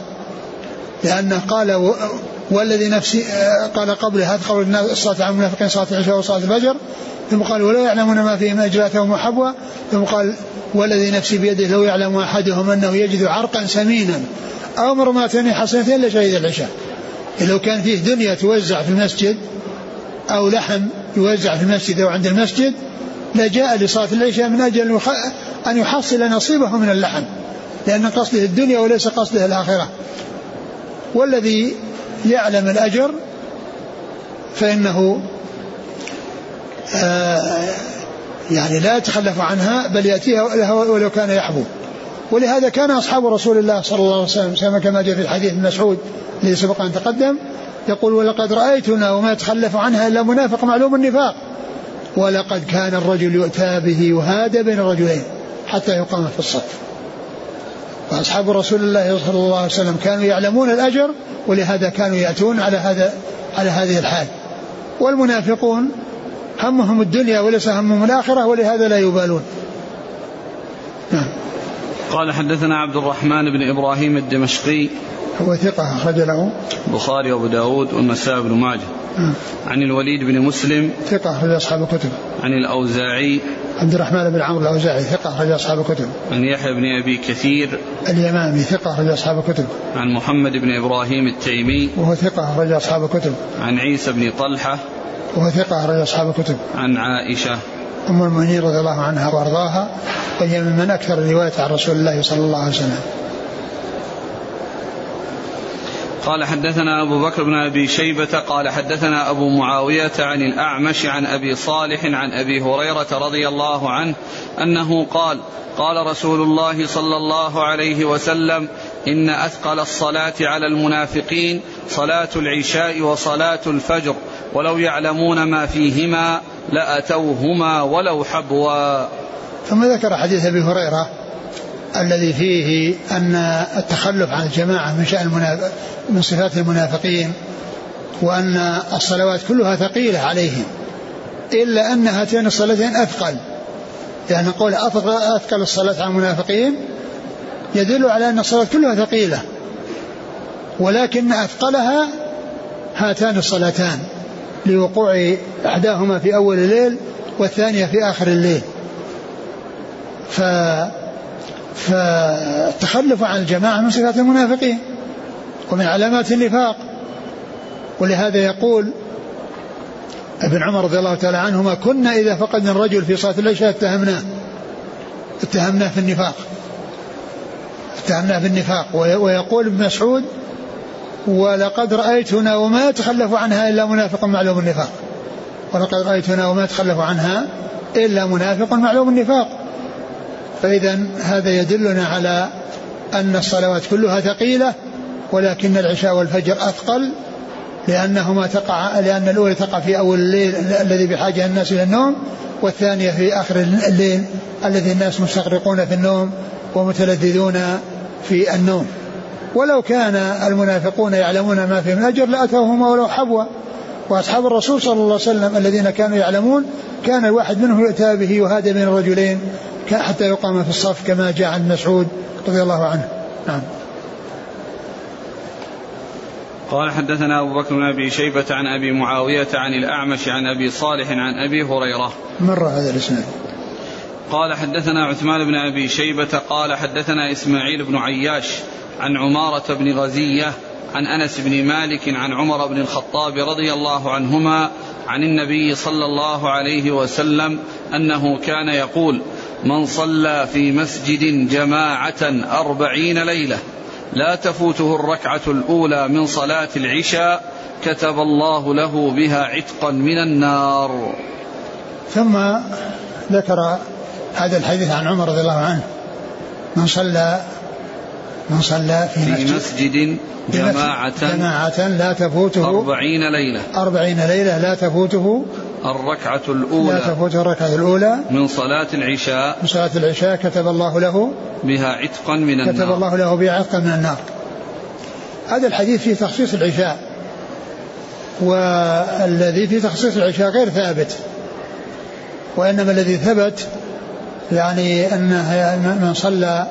لأنه قال والذي نفسي قال قبل هذا قول الصلاة على المنافقين صلاة العشاء وصلاة الفجر؟ ثم قال ولا يعلمون ما فيه من أجلاتهم وحبوة ثم قال والذي نفسي بيده لو يعلم أحدهم أنه يجد عرقا سمينا أو مرماتين حصينتين لشهيد العشاء. لو كان فيه دنيا توزع في المسجد أو لحم يوزع في المسجد أو عند المسجد لجاء لصلاة العشاء من أجل أن يحصل نصيبه من اللحم لأن قصده الدنيا وليس قصده الآخرة. والذي يعلم الأجر فإنه آه يعني لا يتخلف عنها بل يأتيها ولو كان يحبو. ولهذا كان أصحاب رسول الله صلى الله عليه وسلم كما جاء في الحديث من مسعود الذي سبق أن تقدم يقول ولقد رأيتنا وما يتخلف عنها إلا منافق معلوم النفاق. ولقد كان الرجل يؤتى به وهذا بين الرجلين حتى يقام في الصف. فأصحاب رسول الله صلى الله عليه وسلم كانوا يعلمون الأجر ولهذا كانوا يأتون على هذا على هذه الحال. والمنافقون همهم الدنيا وليس همهم الآخرة ولهذا لا يبالون. نعم. قال حدثنا عبد الرحمن بن إبراهيم الدمشقي. هو ثقة أخرج له. البخاري وأبو داود والنسائي بن ماجه. نعم. عن الوليد بن مسلم. ثقة أخرج أصحاب الكتب. عن الأوزاعي. عبد الرحمن بن عمرو الأوزاعي ثقة أخرج أصحاب الكتب. عن يحيى بن أبي كثير. اليمامي ثقة أخرج أصحاب الكتب. عن محمد بن إبراهيم التيمي. وهو ثقة أخرج أصحاب الكتب. عن عيسى بن طلحة. وهو ثقة أخرج أصحاب الكتب. عن عائشة. أم المؤمنين رضي الله عنها وأرضاها وهي ممن أكثر الرواية عن رسول الله صلى الله عليه وسلم. قال حدثنا أبو بكر بن أبي شيبة قال حدثنا أبو معاوية عن الأعمش عن أبي صالح عن أبي هريرة رضي الله عنه أنه قال قال رسول الله صلى الله عليه وسلم إن أثقل الصلاة على المنافقين صلاة العشاء وصلاة الفجر ولو يعلمون ما فيهما لأتوهما ولو حبوا. ثم ذكر حديث أبي هريرة الذي فيه أن التخلف عن الجماعة من شأن من صفات المنافقين وأن الصلوات كلها ثقيلة عليهم إلا أن هاتين الصلاتين أثقل. يعني قول أثقل الصلاة على المنافقين يدل على أن الصلاة كلها ثقيلة ولكن أثقلها هاتان الصلاتان. لوقوع إحداهما في أول الليل والثانية في آخر الليل. ف فالتخلف عن الجماعة من صفات المنافقين ومن علامات النفاق. ولهذا يقول ابن عمر رضي الله تعالى عنهما كنا إذا فقدنا الرجل في صلاة العشاء اتهمناه. اتهمناه في النفاق. اتهمناه في النفاق. ويقول ابن مسعود ولقد رأيتنا وما يتخلف عنها إلا منافق معلوم النفاق. ولقد رأيتنا وما يتخلف عنها إلا منافق معلوم النفاق. فإذا هذا يدلنا على أن الصلوات كلها ثقيلة ولكن العشاء والفجر أثقل لأنهما تقع لأن الأولى تقع في أول الليل الذي بحاجة الناس إلى النوم والثانية في آخر الليل الذي الناس مستغرقون في النوم ومتلذذون في النوم. ولو كان المنافقون يعلمون ما فيه من أجر لأتوهما ولو حبوا وأصحاب الرسول صلى الله عليه وسلم الذين كانوا يعلمون كان الواحد منهم يؤتى به يهادى بين الرجلين حتى يقام في الصف كما جاء عن مسعود رضي الله عنه. نعم. قال حدثنا أبو بكر بن أبي شيبة عن أبي معاوية عن الأعمش عن أبي صالح عن أبي هريرة. مر هذا الإسناد؟ قال حدثنا عثمان بن أبي شيبة قال حدثنا إسماعيل بن عياش عن عمارة بن غزية عن أنس بن مالك عن عمر بن الخطاب رضي الله عنهما عن النبي صلى الله عليه وسلم أنه كان يقول من صلى في مسجد جماعة أربعين ليلة لا تفوته الركعة الأولى من صلاة العشاء كتب الله له بها عتقا من النار. ثم ذكر هذا الحديث عن عمر رضي الله عنه من صلى من صلى في, في مسجد, مسجد. جماعة جماعة لا تفوته. أربعين ليلة. أربعين ليلة لا تفوته. الركعة الأولى. لا تفوته الركعة الأولى. من صلاة العشاء. من صلاة العشاء كتب الله له. بها عتقا من النار. كتب الله له بها عتقا من النار. هذا الحديث في تخصيص العشاء. والذي في تخصيص العشاء غير ثابت. وإنما الذي ثبت يعني أنه من صلى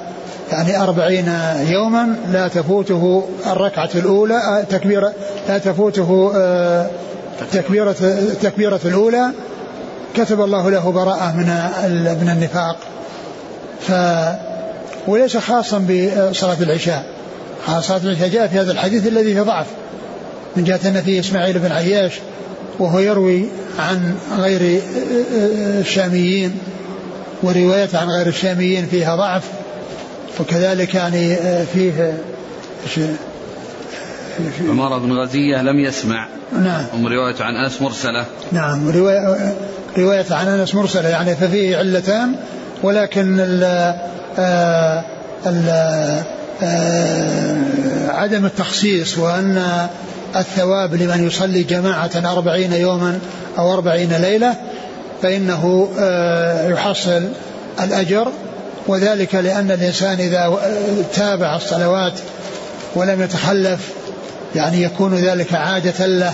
يعني أربعين يوما لا تفوته الركعة الأولى تكبيرة لا تفوته آه، تكبيرة. التكبيرة الأولى. كتب الله له براءة من من النفاق. ف وليس خاصا بصلاة العشاء. صلاة العشاء جاء في هذا الحديث الذي فيه ضعف. من جهة أن فيه إسماعيل بن عياش وهو يروي عن غير الشاميين ورواية عن غير الشاميين فيها ضعف. وكذلك يعني فيه عمر بن غزية لم يسمع. نعم. أم رواية عن أنس مرسلة. نعم رواية, رواية عن أنس مرسلة يعني ففيه علتان ولكن ال آه، ال آه، عدم التخصيص وأن الثواب لمن يصلي جماعة أربعين يوما أو أربعين ليلة فإنه آه، يحصل الأجر وذلك لأن الإنسان إذا تابع الصلوات ولم يتخلف يعني يكون ذلك عادة له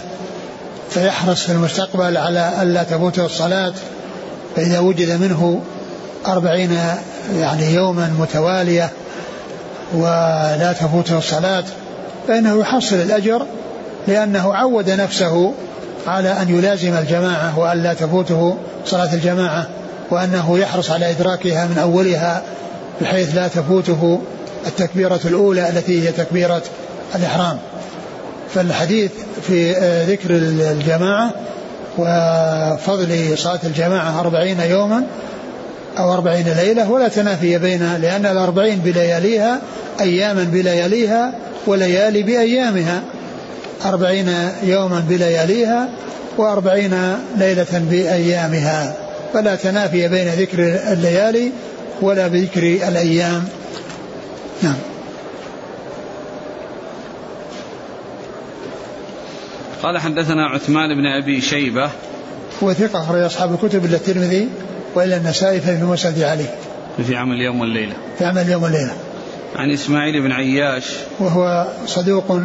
فيحرص في المستقبل على ألا تفوته الصلاة فإذا وجد منه أربعين يعني يوما متوالية ولا تفوته الصلاة فإنه يحصل الأجر لأنه عود نفسه على أن يلازم الجماعة وأن لا تفوته صلاة الجماعة. وأنه يحرص على إدراكها من أولها بحيث لا تفوته التكبيرة الأولى التي هي تكبيرة الإحرام. فالحديث في آه، ذكر الجماعة وفضل صلاة الجماعة أربعين يوما أو أربعين ليلة ولا تنافي بينها لأن الأربعين بلياليها أياما بلياليها وليالي بأيامها. أربعين يوما بلياليها وأربعين ليلة بأيامها. فلا تنافي بين ذكر الليالي ولا بذكر الأيام نعم قال حدثنا عثمان بن أبي شيبة هو ثقة أخرج أصحاب الكتب إلا الترمذي وإلا النسائي في مسند عليه. في عمل اليوم والليلة. في عمل اليوم والليلة. عن إسماعيل بن عياش وهو صدوق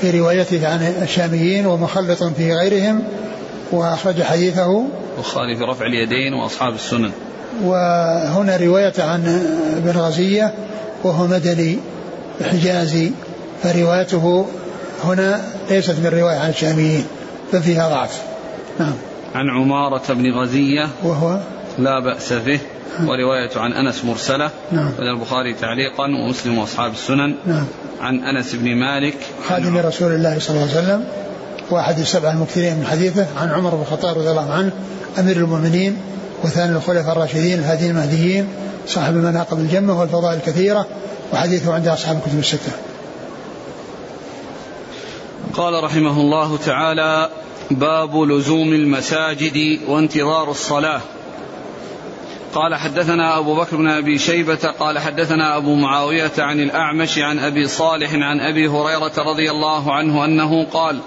في روايته عن الشاميين ومخلط في غيرهم وأخرج حديثه البخاري في رفع اليدين وأصحاب السنن. وهنا رواية عن ابن غزية وهو مدني حجازي فروايته هنا ليست من رواية عن الشاميين ففيها ضعف. نعم. عن عمارة بن غزية. وهو؟ لا بأس به. ورواية عن أنس مرسلة. نعم. البخاري تعليقا ومسلم وأصحاب السنن. نعم. عن أنس بن مالك. خادم رسول الله صلى الله عليه وسلم. واحد السبع المكثرين من حديثه عن عمر بن الخطاب رضي الله عنه أمير المؤمنين وثاني الخلفاء الراشدين الهادين المهديين صاحب المناقب الجمة والفضائل الكثيرة وحديثه عند أصحاب الكتب الستة. قال رحمه الله تعالى باب لزوم المساجد وانتظار الصلاة. قال حدثنا أبو بكر بن أبي شيبة قال حدثنا أبو معاوية عن الأعمش عن أبي صالح عن أبي هريرة رضي الله عنه أنه قال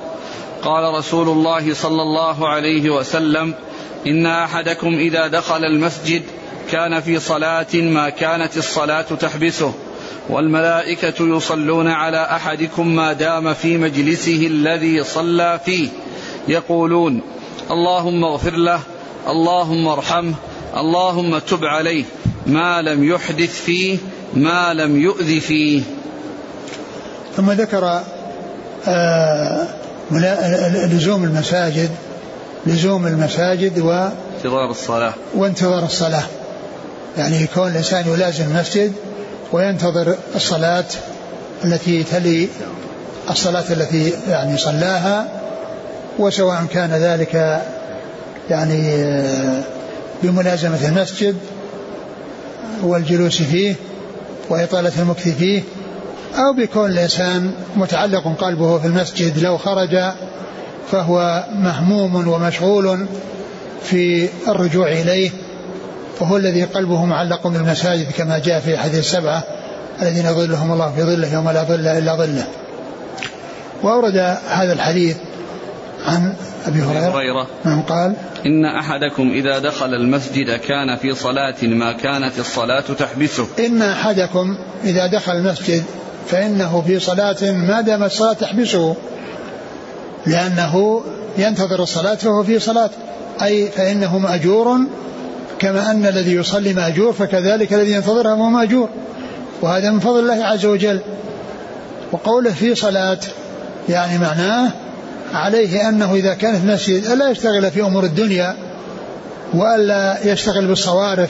قال رسول الله صلى الله عليه وسلم إن أحدكم إذا دخل المسجد كان في صلاة ما كانت الصلاة تحبسه والملائكة يصلون على أحدكم ما دام في مجلسه الذي صلى فيه يقولون اللهم اغفر له اللهم ارحمه اللهم تب عليه ما لم يحدث فيه ما لم يؤذ فيه. ثم ذكر آه لزوم المساجد لزوم المساجد و انتظار الصلاة. وانتظار الصلاة. يعني كون الإنسان يلازم المسجد وينتظر الصلاة التي تلي الصلاة التي يعني صلاها وسواء كان ذلك يعني آه، بملازمة المسجد والجلوس فيه وإطالة المكث فيه أو بكون الإنسان متعلق قلبه في المسجد لو خرج فهو مهموم ومشغول في الرجوع إليه وهو الذي قلبه معلق بالمساجد كما جاء في حديث السبعة الذين يظلهم الله في ظله يوم لا ظل إلا ظله. وأورد هذا الحديث عن أبي هريرة نعم قال إن أحدكم إذا دخل المسجد كان في صلاة ما كانت الصلاة تحبسه. إن أحدكم إذا دخل المسجد فإنه في صلاة ما دام الصلاة تحبسه لأنه ينتظر الصلاة فهو في صلاة. أي فإنه مأجور كما أن الذي يصلي مأجور فكذلك الذي ينتظرها هو مأجور. وهذا من فضل الله عز وجل. وقوله في صلاة يعني معناه عليه أنه إذا كان في المسجد ألا يشتغل في أمور الدنيا وألا يشتغل بالصوارف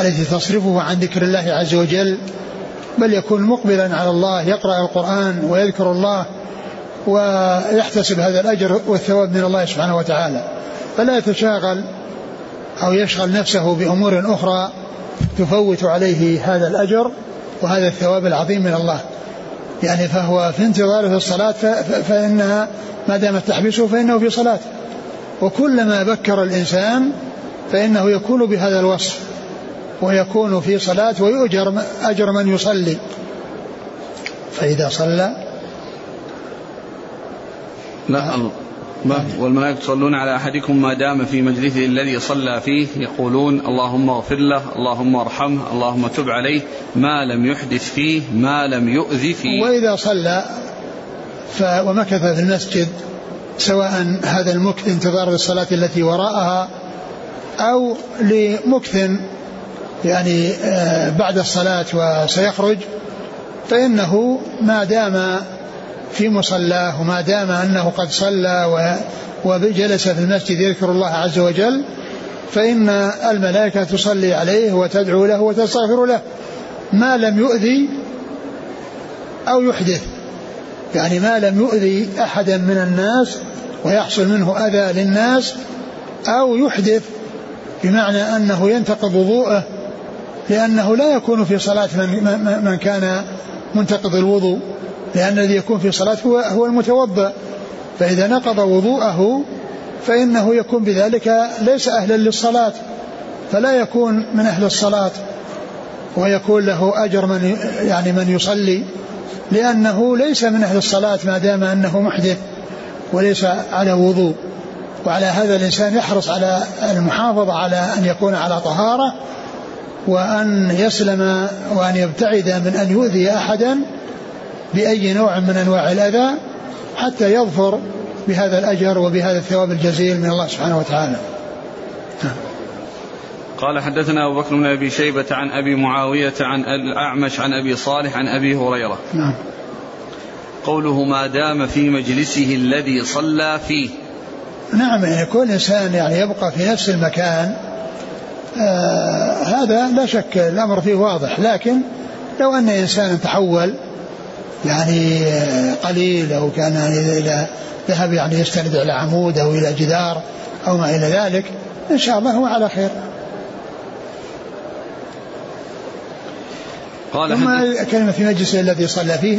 التي تصرفه عن ذكر الله عز وجل. بل يكون مقبلا على الله يقرأ القرآن ويذكر الله ويحتسب هذا الأجر والثواب من الله سبحانه وتعالى. فلا يتشاغل أو يشغل نفسه بأمور أخرى تفوت عليه هذا الأجر وهذا الثواب العظيم من الله. يعني فهو في انتظاره في الصلاة فإنها ما دامت تحبسه فإنه في صلاة. وكلما بكر الإنسان فإنه يكون بهذا الوصف. ويكون في صلاة ويؤجر أجر من يصلي. فإذا صلى لا والملائكة يصلون على أحدكم ما دام في مجلسه الذي صلى فيه. يقولون اللهم اغفر له اللهم ارحمه اللهم تب عليه. ما لم يحدث فيه ما لم يؤذي فيه. وإذا صلى ومكث في المسجد سواء هذا المكث انتظار للصلاة التي وراءها أو لمكث يعني آه، بعد الصلاة وسيخرج فإنه ما دام في مصلاه وما دام أنه قد صلى وجلس في المسجد يذكر الله عز وجل فإن الملائكة تصلي عليه وتدعو له وتستغفر له. ما لم يؤذي أو يحدث. يعني ما لم يؤذي أحدا من الناس ويحصل منه أذى للناس أو يحدث بمعنى أنه ينتقض وضوءه لأنه لا يكون في صلاة من, من كان منتقض الوضوء. لأن الذي يكون في صلاة هو, هو المتوضأ. فإذا نقض وضوءه فإنه يكون بذلك ليس أهلا للصلاة. فلا يكون من أهل الصلاة. ويكون له أجر من يعني من يصلي. لأنه ليس من أهل الصلاة ما دام أنه محدث وليس على وضوء. وعلى هذا الإنسان يحرص على المحافظة على أن يكون على طهارة. وأن يسلم وأن يبتعد من أن يؤذي أحدا بأي نوع من أنواع الأذى حتى يظفر بهذا الأجر وبهذا الثواب الجزيل من الله سبحانه وتعالى. قال حدثنا أبو بكر بن أبي شيبة عن أبي معاوية عن الأعمش عن أبي صالح عن أبي هريرة. نعم. قوله ما دام في مجلسه الذي صلى فيه. نعم يعني كل إنسان يعني يبقى في نفس المكان آه هذا لا شك الأمر فيه واضح لكن لو أن إنسان تحول يعني قليل أو كان يعني إذا ذهب يعني يستند إلى عمود أو إلى جدار أو ما إلى ذلك إن شاء الله هو على خير. قال ثم كلمة في مجلسه الذي صلى فيه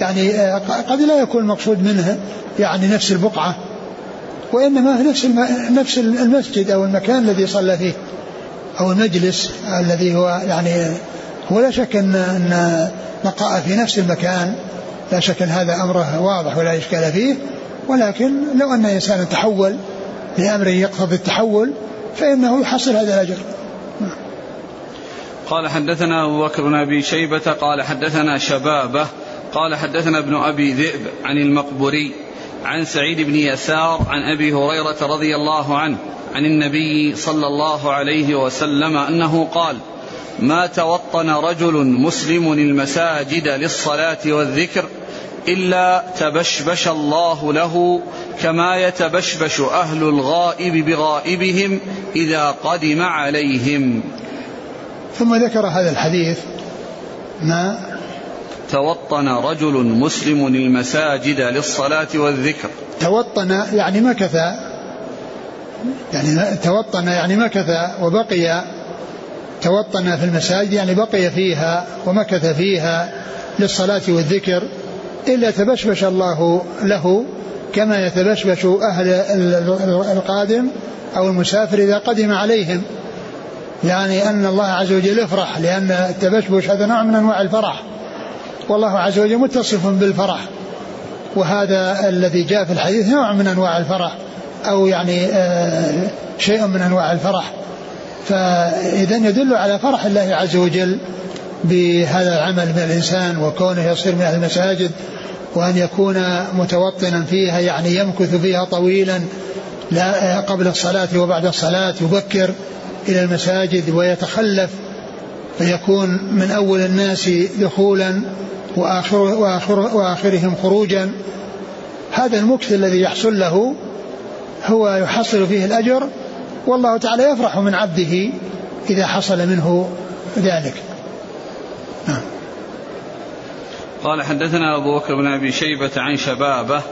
يعني آه، قد لا يكون المقصود منه يعني نفس البقعة وإنما نفس نفس المسجد أو المكان الذي صلى فيه. أو المجلس الذي هو يعني هو لا شك أن أن بقاء في نفس المكان. لا شك أن هذا أمره واضح ولا إشكال فيه. ولكن لو أن إنسانا تحول لأمر يقتضي التحول فإنه يحصل هذا الأجر. قال حدثنا أبو بكر بن أبي شيبة قال حدثنا شبابة قال حدثنا ابن أبي ذئب عن المقبوري عن سعيد بن يسار عن أبي هريرة رضي الله عنه عن النبي صلى الله عليه وسلم أنه قال ما توطن رجل مسلم المساجد للصلاة والذكر إلا تبشبش الله له كما يتبشبش أهل الغائب بغائبهم إذا قدم عليهم. ثم ذكر هذا الحديث ما توطن رجل مسلم المساجد للصلاة والذكر. توطن يعني مكث يعني توطن يعني مكث وبقي توطن في المساجد يعني بقي فيها ومكث فيها للصلاة والذكر إلا تبشبش الله له كما يتبشبش أهل القادم أو المسافر إذا قدم عليهم. يعني أن الله عز وجل يفرح لأن التبشبش هذا نوع من أنواع الفرح. والله عز وجل متصف بالفرح. وهذا الذي جاء في الحديث نوع من أنواع الفرح أو يعني آه، شيء من أنواع الفرح. فإذا يدل على فرح الله عز وجل بهذا العمل من الإنسان وكونه يصير من أهل المساجد وأن يكون متوطنا فيها يعني يمكث فيها طويلا لا قبل الصلاة وبعد الصلاة يبكر إلى المساجد ويتخلف فيكون من أول الناس دخولا وآخر وآخر وآخرهم خروجا. هذا المكث الذي يحصل له هو يحصل فيه الأجر والله تعالى يفرح من عبده إذا حصل منه ذلك. نعم. قال حدثنا أبو بكر بن أبي شيبة عن شبابه.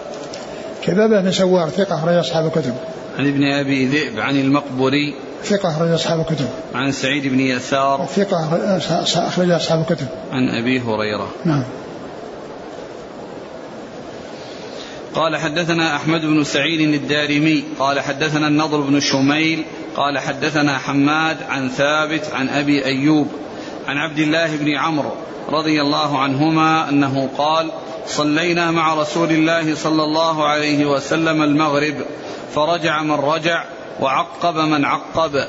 شبابه بن سوار ثقة أخرج أصحاب الكتب. عن ابن أبي ذئب عن المقبري. ثقة أخرج أصحاب الكتب. عن سعيد بن يسار. ثقة أخرج أصحاب الكتب. عن أبي هريرة. نعم. قال حدثنا أحمد بن سعيد الدارمي. قال حدثنا النضر بن شميل. قال حدثنا حماد عن ثابت عن أبي أيوب. عن عبد الله بن عمرو رضي الله عنهما أنه قال صلينا مع رسول الله صلى الله عليه وسلم المغرب فرجع من رجع وعقب من عقب.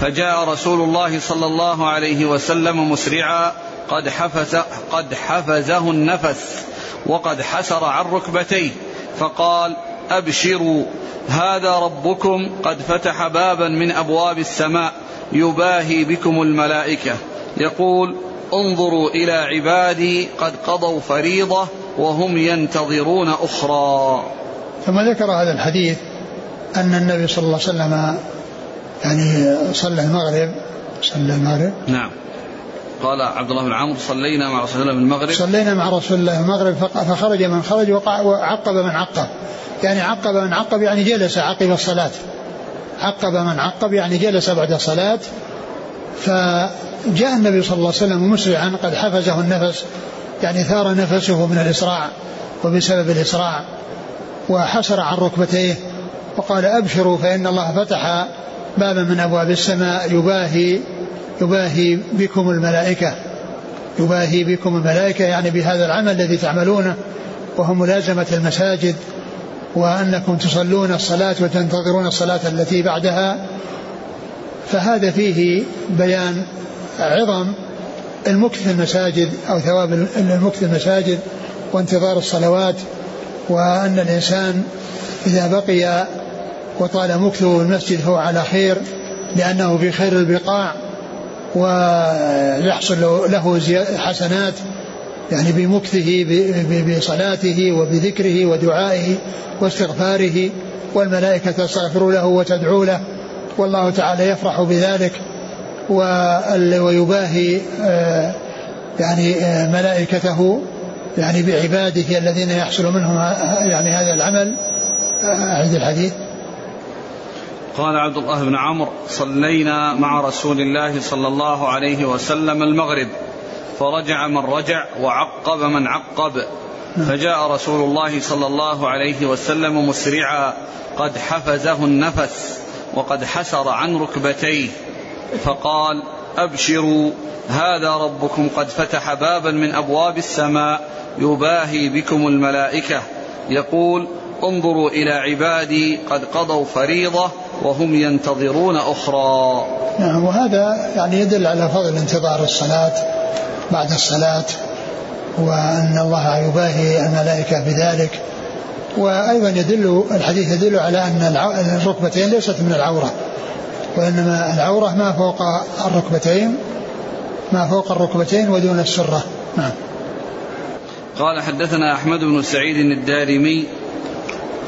فجاء رسول الله صلى الله عليه وسلم مسرعا قد حفز قد حفزه النفس وقد حسر عن ركبتيه. فقال أبشروا هذا ربكم قد فتح بابا من أبواب السماء يباهي بكم الملائكة. يقول انظروا إلى عبادي قد قضوا فريضة وهم ينتظرون أخرى. ثم ذكر هذا الحديث أن النبي صلى الله عليه وسلم يعني صلى المغرب صلى المغرب. نعم. قال عبد الله بن عمرو صلينا مع رسول الله المغرب. صلينا مع رسول الله المغرب فخرج من خرج وعقب من عقب. يعني عقب من عقب يعني جلس عقب الصلاة. عقب من عقب يعني جلس بعد الصلاة. فجاء النبي صلى الله عليه وسلم مسرعا قد حفزه النفس يعني ثار نفسه من الإسراع وبسبب الإسراع وحسر عن ركبتيه. وقال أبشروا فإن الله فتح بابا من أبواب السماء يباهي يباهي بكم الملائكة يباهي بكم الملائكة يعني بهذا العمل الذي تعملونه وهو ملازمة المساجد وأنكم تصلون الصلاة وتنتظرون الصلاة التي بعدها. فهذا فيه بيان عظم المكث في المساجد أو ثواب المكث في المساجد وانتظار الصلوات وأن الإنسان إذا بقي وطال مكثه المسجد فهو على خير لأنه في خير البقاع ويحصل له حسنات يعني بمكثه بصلاته وبذكره ودعائه واستغفاره والملائكة تستغفر له وتدعو له والله تعالى يفرح بذلك ويباهي آه، يعني آه، ملائكته يعني بعباده الذين يحصل منهم يعني هذا العمل. أعد الحديث. قال عبد الله بن عمرو صلينا مع رسول الله صلى الله عليه وسلم المغرب فرجع من رجع وعقب من عقب. فجاء رسول الله صلى الله عليه وسلم مسرعا قد حفزه النفس وقد حسر عن ركبتيه فقال أبشروا هذا ربكم قد فتح بابا من أبواب السماء يباهي بكم الملائكة. يقول انظروا إلى عبادي قد قضوا فريضة وهم ينتظرون أخرى. نعم وهذا يعني يدل على فضل انتظار الصلاة بعد الصلاة وأن الله يباهي الملائكة بذلك. وأيضا يدل الحديث يدل على أن الركبتين ليست من العورة وإنما العورة ما فوق الركبتين ما فوق الركبتين ودون السرة. نعم. قال حدثنا أحمد بن سعيد الدارمي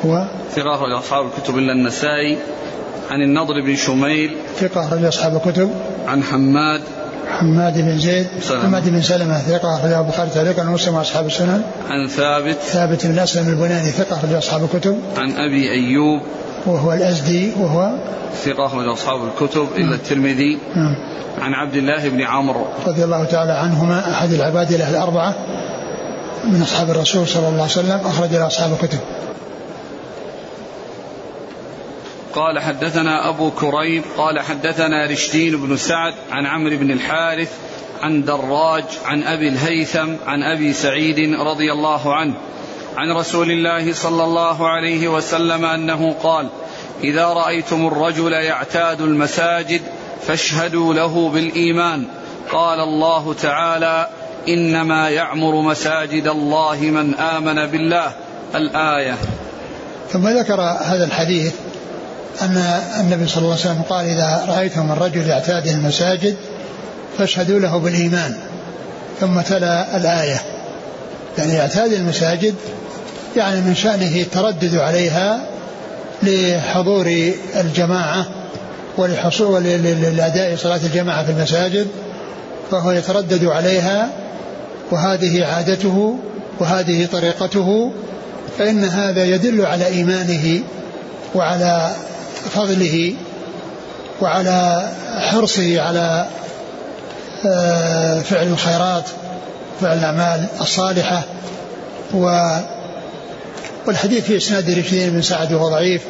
هو ثقة أخرج أصحاب الكتب إلا النسائي عن النضر بن شميل ثقة أخرج أصحاب الكتب عن حماد حماد بن زيد سلمة. حماد بن سلمة ثقة أخرج أبو بكر تعليقا ومسلم أصحاب السنن. عن ثابت. ثابت بن أسلم البناني ثقة أخرج أصحاب الكتب. عن أبي أيوب. وهو الأزدي وهو ثقة أخرج أصحاب الكتب إلا نعم. الترمذي. نعم. عن عبد الله بن عمرو. رضي الله تعالى عنهما أحد العباد له الأربعة من أصحاب الرسول صلى الله عليه وسلم أخرج له أصحاب الكتب. قال حدثنا أبو كريب قال حدثنا رشدين بن سعد عن عمرو بن الحارث عن دراج عن أبي الهيثم عن أبي سعيد رضي الله عنه عن رسول الله صلى الله عليه وسلم أنه قال إذا رأيتم الرجل يعتاد المساجد فاشهدوا له بالإيمان قال الله تعالى إنما يعمر مساجد الله من آمن بالله. الآية. ثم ذكر هذا الحديث أن النبي صلى الله عليه وسلم قال إذا رأيتم الرجل يعتاد المساجد فاشهدوا له بالإيمان ثم تلا الآية. يعني يعتاد المساجد يعني من شأنه التردد عليها لحضور الجماعة ولحصول لأداء صلاة الجماعة في المساجد فهو يتردد عليها وهذه عادته وهذه طريقته فإن هذا يدل على إيمانه وعلى فضله وعلى حرصه على آه، فعل الخيرات فعل الأعمال الصالحة. و والحديث في إسناد رشدين بن سعد وهو ضعيف.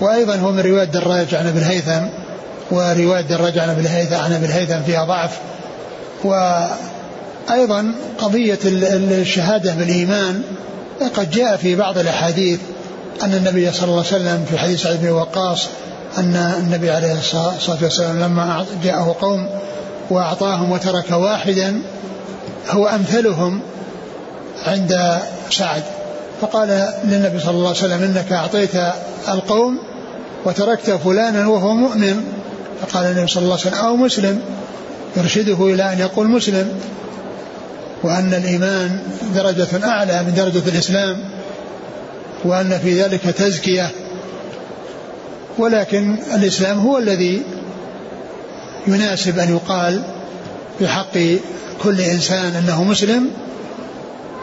وأيضا هو من رواية دراج عن ابن الهيثم ورواية دراج عن ابن الهيثم عن الهيثم فيها ضعف. وأيضا قضية الشهادة بالإيمان قد جاء في بعض الأحاديث أن النبي صلى الله عليه وسلم في حديث سعد بن وقاص أن النبي عليه الصلاة والسلام لما جاءه قوم وأعطاهم وترك واحدا هو أمثلهم عند سعد. فقال للنبي صلى الله عليه وسلم إنك أعطيت القوم وتركت فلانا وهو مؤمن. فقال النبي صلى الله عليه وسلم أو مسلم يرشده إلى أن يقول مسلم. وأن الإيمان درجة أعلى من درجة الإسلام. وأن في ذلك تزكية. ولكن الإسلام هو الذي يناسب أن يقال في حق كل إنسان أنه مسلم.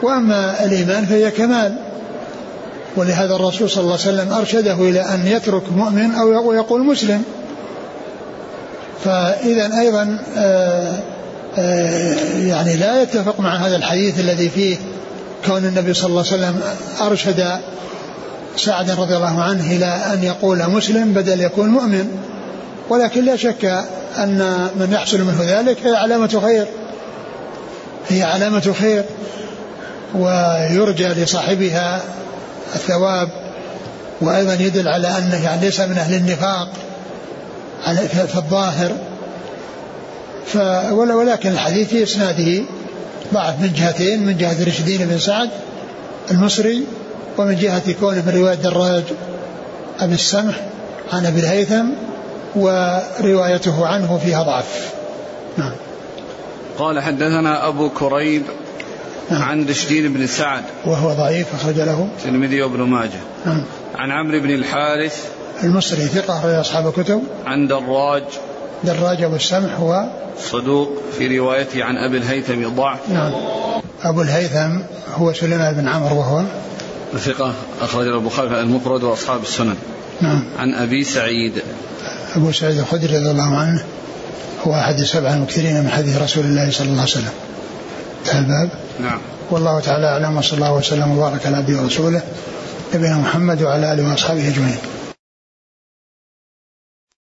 وأما الإيمان فهي كمال. ولهذا الرسول صلى الله عليه وسلم أرشده إلى أن يترك مؤمن أو يقول مسلم. فإذا أيضا آآ آآ يعني لا يتفق مع هذا الحديث الذي فيه كون النبي صلى الله عليه وسلم أرشد سعد رضي الله عنه إلى أن يقول مسلم بدل يكون مؤمن. ولكن لا شك أن من يحصل منه ذلك هي علامة خير. هي علامة خير. ويرجى لصاحبها الثواب. وأيضا يدل على أنه يعني ليس من أهل النفاق في الظاهر. ولكن الحديث في إسناده ضعف من جهتين من جهة رشدين بن سعد المصري ومن جهة كونه من رواية دراج أبي السمح عن أبي الهيثم وروايته عنه فيها ضعف. نعم. قال حدثنا أبو كريب نعم. عن رشدين بن سعد. وهو ضعيف أخرج له. الترمذي وابن ماجه. نعم. عن عمرو بن الحارث المصري ثقة أخرج أصحاب الكتب. عن دراج دراج أبو السمح هو صدوق في روايته عن أبي الهيثم ضعف نعم. أبو الهيثم هو سليمان بن عمرو وهو ثقة أخرج البخاري المفرد وأصحاب السنن. نعم. عن أبي سعيد. أبو سعيد الخدري رضي الله عنه هو أحد السبعة المكثرين من حديث رسول الله صلى الله عليه وسلم. الباب. نعم. والله تعالى أعلم وصلى الله وسلم وبارك على عبده ورسوله نبينا محمد وعلى آله وأصحابه أجمعين.